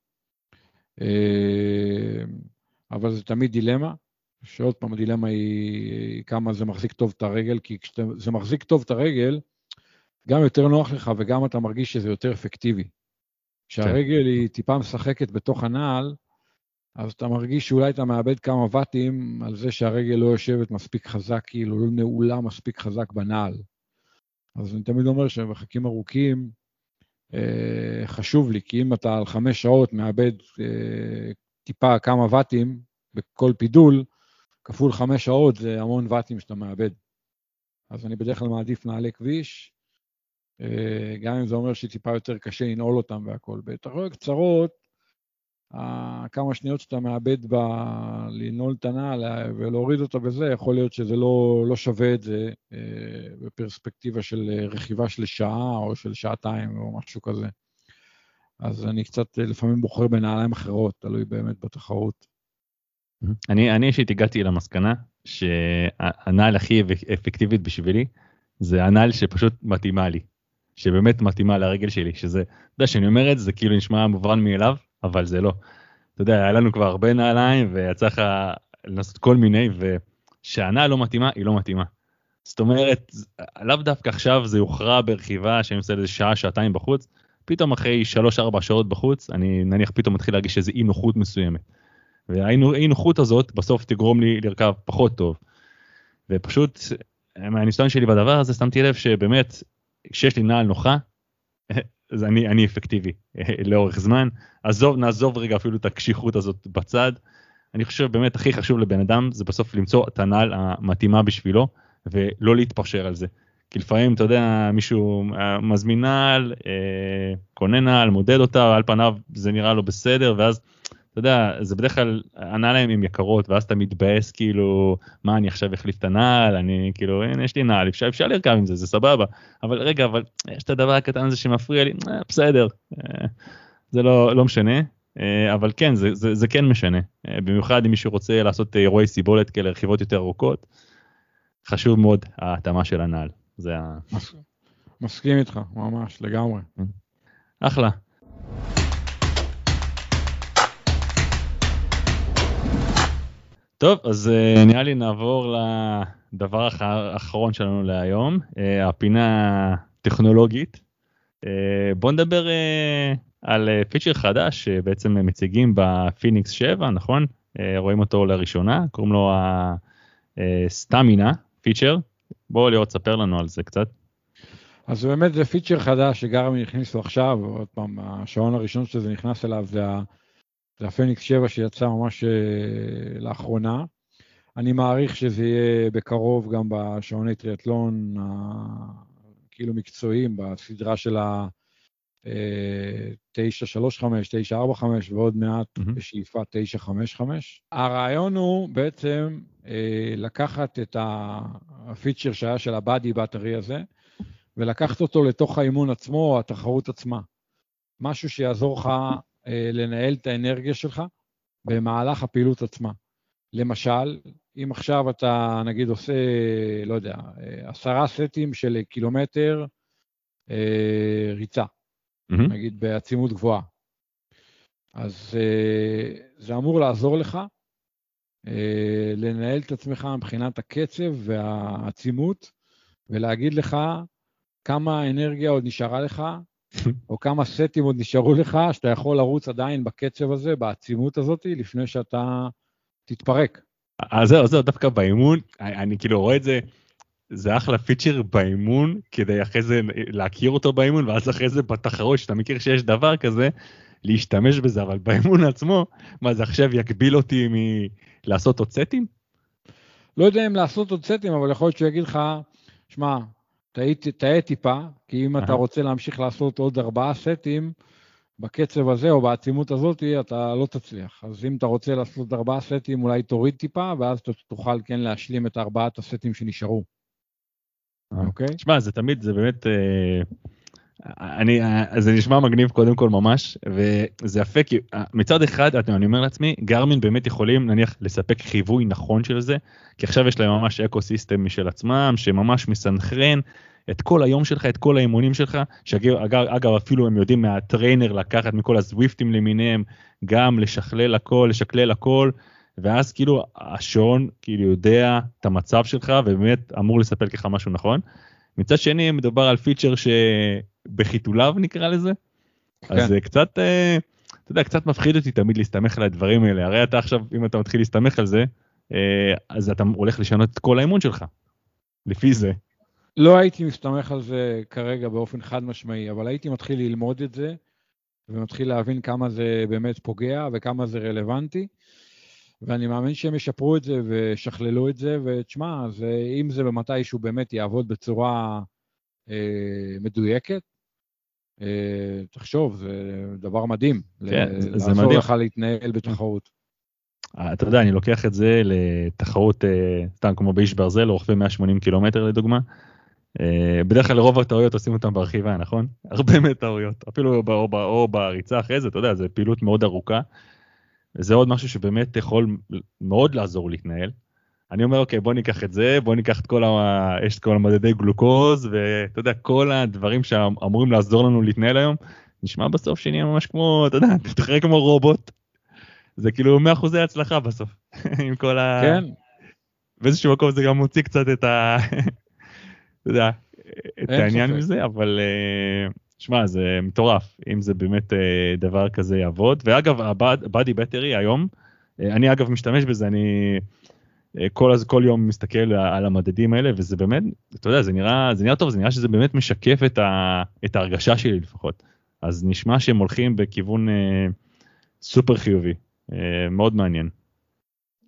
אבל זה תמיד דילמה, שעוד פעם הדילמה היא כמה זה מחזיק טוב את הרגל, כי כשזה מחזיק טוב את הרגל, גם יותר נוח לך וגם אתה מרגיש שזה יותר אפקטיבי. כשהרגל כן. היא טיפה משחקת בתוך הנעל, אז אתה מרגיש שאולי אתה מאבד כמה ואטים על זה שהרגל לא יושבת מספיק חזק, כאילו לא נעולה מספיק חזק בנעל. אז אני תמיד אומר שבמרחקים ארוכים אה, חשוב לי, כי אם אתה על חמש שעות מאבד אה, טיפה כמה ואטים בכל פידול, כפול חמש שעות זה המון ואטים שאתה מאבד. אז אני בדרך כלל מעדיף נעלי כביש, אה, גם אם זה אומר שטיפה יותר קשה לנעול אותם והכול. בתחרויות קצרות, כמה שניות שאתה מאבד בלנעול את הנעל ולהוריד אותה בזה, יכול להיות שזה לא, לא שווה את זה אה, בפרספקטיבה של רכיבה של שעה או של שעתיים או משהו כזה. אז אני קצת לפעמים בוחר בנעליים אחרות, תלוי באמת בתחרות. אני, אישית הגעתי למסקנה שהנעל הכי אפקטיבית בשבילי זה הנעל שפשוט מתאימה לי. שבאמת מתאימה לרגל שלי, שזה, אתה יודע, שאני אומר את זה, כאילו נשמע מובן מאליו, אבל זה לא. אתה יודע, היה לנו כבר הרבה נעליים, ויצא לך לנסות כל מיני, ושהנעל לא מתאימה, היא לא מתאימה. זאת אומרת, לאו דווקא עכשיו זה יוכרע ברכיבה שאני עושה איזה שעה, שעתיים בחוץ, פתאום אחרי 3-4 שעות בחוץ, אני נניח פתאום מתחיל להרגיש איזו אי נוחות מסוימת. והאי נוחות הזאת בסוף תגרום לי לרכב פחות טוב. ופשוט מהניסיון שלי בדבר הזה שמתי לב שבאמת כשיש לי נעל נוחה, אז אני, אני אפקטיבי לאורך זמן. עזוב, נעזוב רגע אפילו את הקשיחות הזאת בצד. אני חושב באמת הכי חשוב לבן אדם זה בסוף למצוא את הנעל המתאימה בשבילו ולא להתפשר על זה. כי לפעמים אתה יודע מישהו אה, מזמין נעל, אה, קונה נעל, מודד אותה, על פניו זה נראה לו בסדר ואז אתה יודע, זה בדרך כלל, הנעליים הן יקרות, ואז אתה מתבאס כאילו, מה אני עכשיו אחליף את הנעל, אני כאילו, הנה יש לי נעל, אפשר, אפשר לרכב עם זה, זה סבבה, אבל רגע, אבל יש את הדבר הקטן הזה שמפריע לי, אה, בסדר, אה, זה לא, לא משנה, אה, אבל כן, זה, זה, זה כן משנה, אה, במיוחד אם מישהו רוצה לעשות אירועי סיבולת כאלה, רכיבות יותר ארוכות, חשוב מאוד ההתאמה של הנעל, זה ה... מסכים איתך, ממש, לגמרי. אחלה. טוב, אז uh, נראה לי נעבור לדבר האחרון שלנו להיום, uh, הפינה הטכנולוגית. Uh, בוא נדבר על פיצ'ר חדש שבעצם מציגים בפיניקס 7, נכון? רואים אותו לראשונה, קוראים לו הסטמינה פיצ'ר. בואו ליאור תספר לנו על זה קצת. אז באמת זה פיצ'ר חדש שגרמי הכניסו עכשיו, עוד פעם, השעון הראשון שזה נכנס אליו זה ה... זה הפניקס 7 שיצא ממש uh, לאחרונה. אני מעריך שזה יהיה בקרוב גם בשעוני טריאטלון הכאילו מקצועיים, בסדרה של ה... 935, אה, 945 ועוד מעט mm-hmm. בשאיפה 955. הרעיון הוא בעצם אה, לקחת את הפיצ'ר שהיה של הבאדי באטרי הזה, ולקחת אותו לתוך האימון עצמו או התחרות עצמה. משהו שיעזור לך אה, לנהל את האנרגיה שלך במהלך הפעילות עצמה. למשל, אם עכשיו אתה נגיד עושה, לא יודע, אה, עשרה סטים של קילומטר אה, ריצה, mm-hmm. נגיד בעצימות גבוהה, אז אה, זה אמור לעזור לך אה, לנהל את עצמך מבחינת הקצב והעצימות, ולהגיד לך כמה אנרגיה עוד נשארה לך או כמה סטים עוד נשארו לך, שאתה יכול לרוץ עדיין בקצב הזה, בעצימות הזאת, לפני שאתה תתפרק. אז זהו, זהו, דווקא באימון, אני, כאילו רואה את זה, זה אחלה פיצ'ר באימון, כדי אחרי זה להכיר אותו באימון, ואז אחרי זה בתחרות, שאתה מכיר שיש דבר כזה, להשתמש בזה, אבל באימון עצמו, מה זה עכשיו יגביל אותי מלעשות עוד סטים? לא יודע אם לעשות עוד סטים, אבל יכול להיות שהוא יגיד לך, שמע, תהיה טיפה, כי אם אתה רוצה להמשיך לעשות עוד ארבעה סטים, בקצב הזה או בעצימות הזאת, אתה לא תצליח. אז אם אתה רוצה לעשות ארבעה סטים, אולי תוריד טיפה, ואז אתה תוכל כן להשלים את ארבעת הסטים שנשארו. אוקיי? תשמע, זה תמיד, זה באמת... אה, אני, זה נשמע מגניב קודם כל ממש, וזה יפה כי מצד אחד אני אומר לעצמי, גרמין באמת יכולים נניח לספק חיווי נכון של זה, כי עכשיו יש להם ממש אקו סיסטם משל עצמם, שממש מסנכרן את כל היום שלך, את כל האימונים שלך, שאגב אפילו הם יודעים מהטריינר לקחת מכל הזוויפטים למיניהם, גם לשכלל הכל, לשקלל הכל, ואז כאילו השעון כאילו יודע את המצב שלך ובאמת אמור לספק לך משהו נכון. מצד שני מדובר על פיצ'ר שבחיתוליו נקרא לזה. כן. אז זה קצת, אה, אתה יודע, קצת מפחיד אותי תמיד להסתמך על הדברים האלה. הרי אתה עכשיו, אם אתה מתחיל להסתמך על זה, אה, אז אתה הולך לשנות את כל האימון שלך. לפי זה. לא הייתי מסתמך על זה כרגע באופן חד משמעי, אבל הייתי מתחיל ללמוד את זה, ומתחיל להבין כמה זה באמת פוגע וכמה זה רלוונטי. ואני מאמין שהם ישפרו את זה וישכללו את זה, ותשמע, אם זה במתישהו באמת יעבוד בצורה אה, מדויקת, אה, תחשוב, זה דבר מדהים. כן, זה מדהים. לעזור לך להתנהל בתחרות. אה, אתה יודע, אני לוקח את זה לתחרות, אה, סתם כמו באיש ברזל, רוכבי 180 קילומטר לדוגמה. אה, בדרך כלל רוב הטעויות עושים אותם ברכיבה, נכון? הרבה מהטעויות, אפילו או, או, או בריצה אחרי זה, אתה יודע, זו פעילות מאוד ארוכה. זה עוד משהו שבאמת יכול מאוד לעזור להתנהל. אני אומר, אוקיי, בוא ניקח את זה, בוא ניקח את כל ה... יש את כל המדדי גלוקוז, ואתה יודע, כל הדברים שאמורים לעזור לנו להתנהל היום, נשמע בסוף שנהיה ממש כמו, אתה יודע, תתחרק כמו רובוט. זה כאילו 100 אחוזי הצלחה בסוף, עם כל ה... כן. באיזשהו מקום זה גם מוציא קצת את ה... אתה יודע, את העניין מזה, אבל אה, שמע, זה מטורף, אם זה באמת אה, דבר כזה יעבוד. ואגב, הבאדי בטרי היום, אה, אני אגב משתמש בזה, אני כל, כל יום מסתכל על המדדים האלה, וזה באמת, אתה יודע, זה נראה, זה נראה טוב, זה נראה שזה באמת משקף את, ה, את ההרגשה שלי לפחות. אז נשמע שהם הולכים בכיוון אה, סופר חיובי, אה, מאוד מעניין.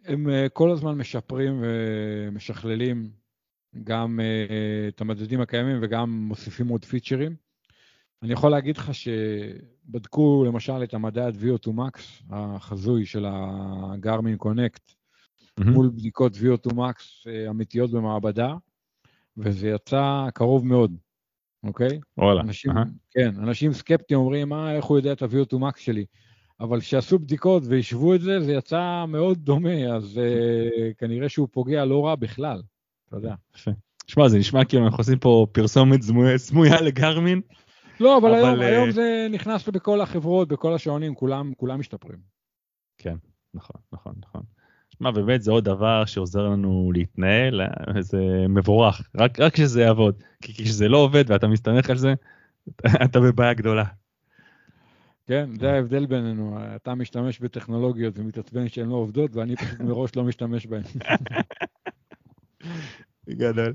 הם אה, כל הזמן משפרים ומשכללים גם uh, את המדדים הקיימים וגם מוסיפים עוד פיצ'רים. אני יכול להגיד לך שבדקו למשל את המדד VO2 Max החזוי של הגרמין קונקט mm-hmm. מול בדיקות VO2 Max uh, אמיתיות במעבדה, וזה יצא קרוב מאוד, אוקיי? וואלה. אנשים, uh-huh. כן, אנשים סקפטיים אומרים, מה, איך הוא יודע את ה-VO2 Max שלי? אבל כשעשו בדיקות והשוו את זה, זה יצא מאוד דומה, אז uh, כנראה שהוא פוגע לא רע בכלל. אתה יודע. שמע, זה נשמע כאילו אנחנו עושים פה פרסומת סמויה לגרמין. לא, אבל, אבל היום, uh... היום זה נכנס בכל החברות, בכל השעונים, כולם, כולם משתפרים. כן, נכון, נכון, נכון. שמע, באמת זה עוד דבר שעוזר לנו להתנהל, אה, זה מבורך, רק, רק שזה יעבוד. כי כשזה לא עובד ואתה מסתמך על זה, אתה בבעיה גדולה. כן, זה ההבדל בינינו, אתה משתמש בטכנולוגיות ומתעצבן שהן לא עובדות, ואני פשוט מראש לא משתמש בהן. גדול.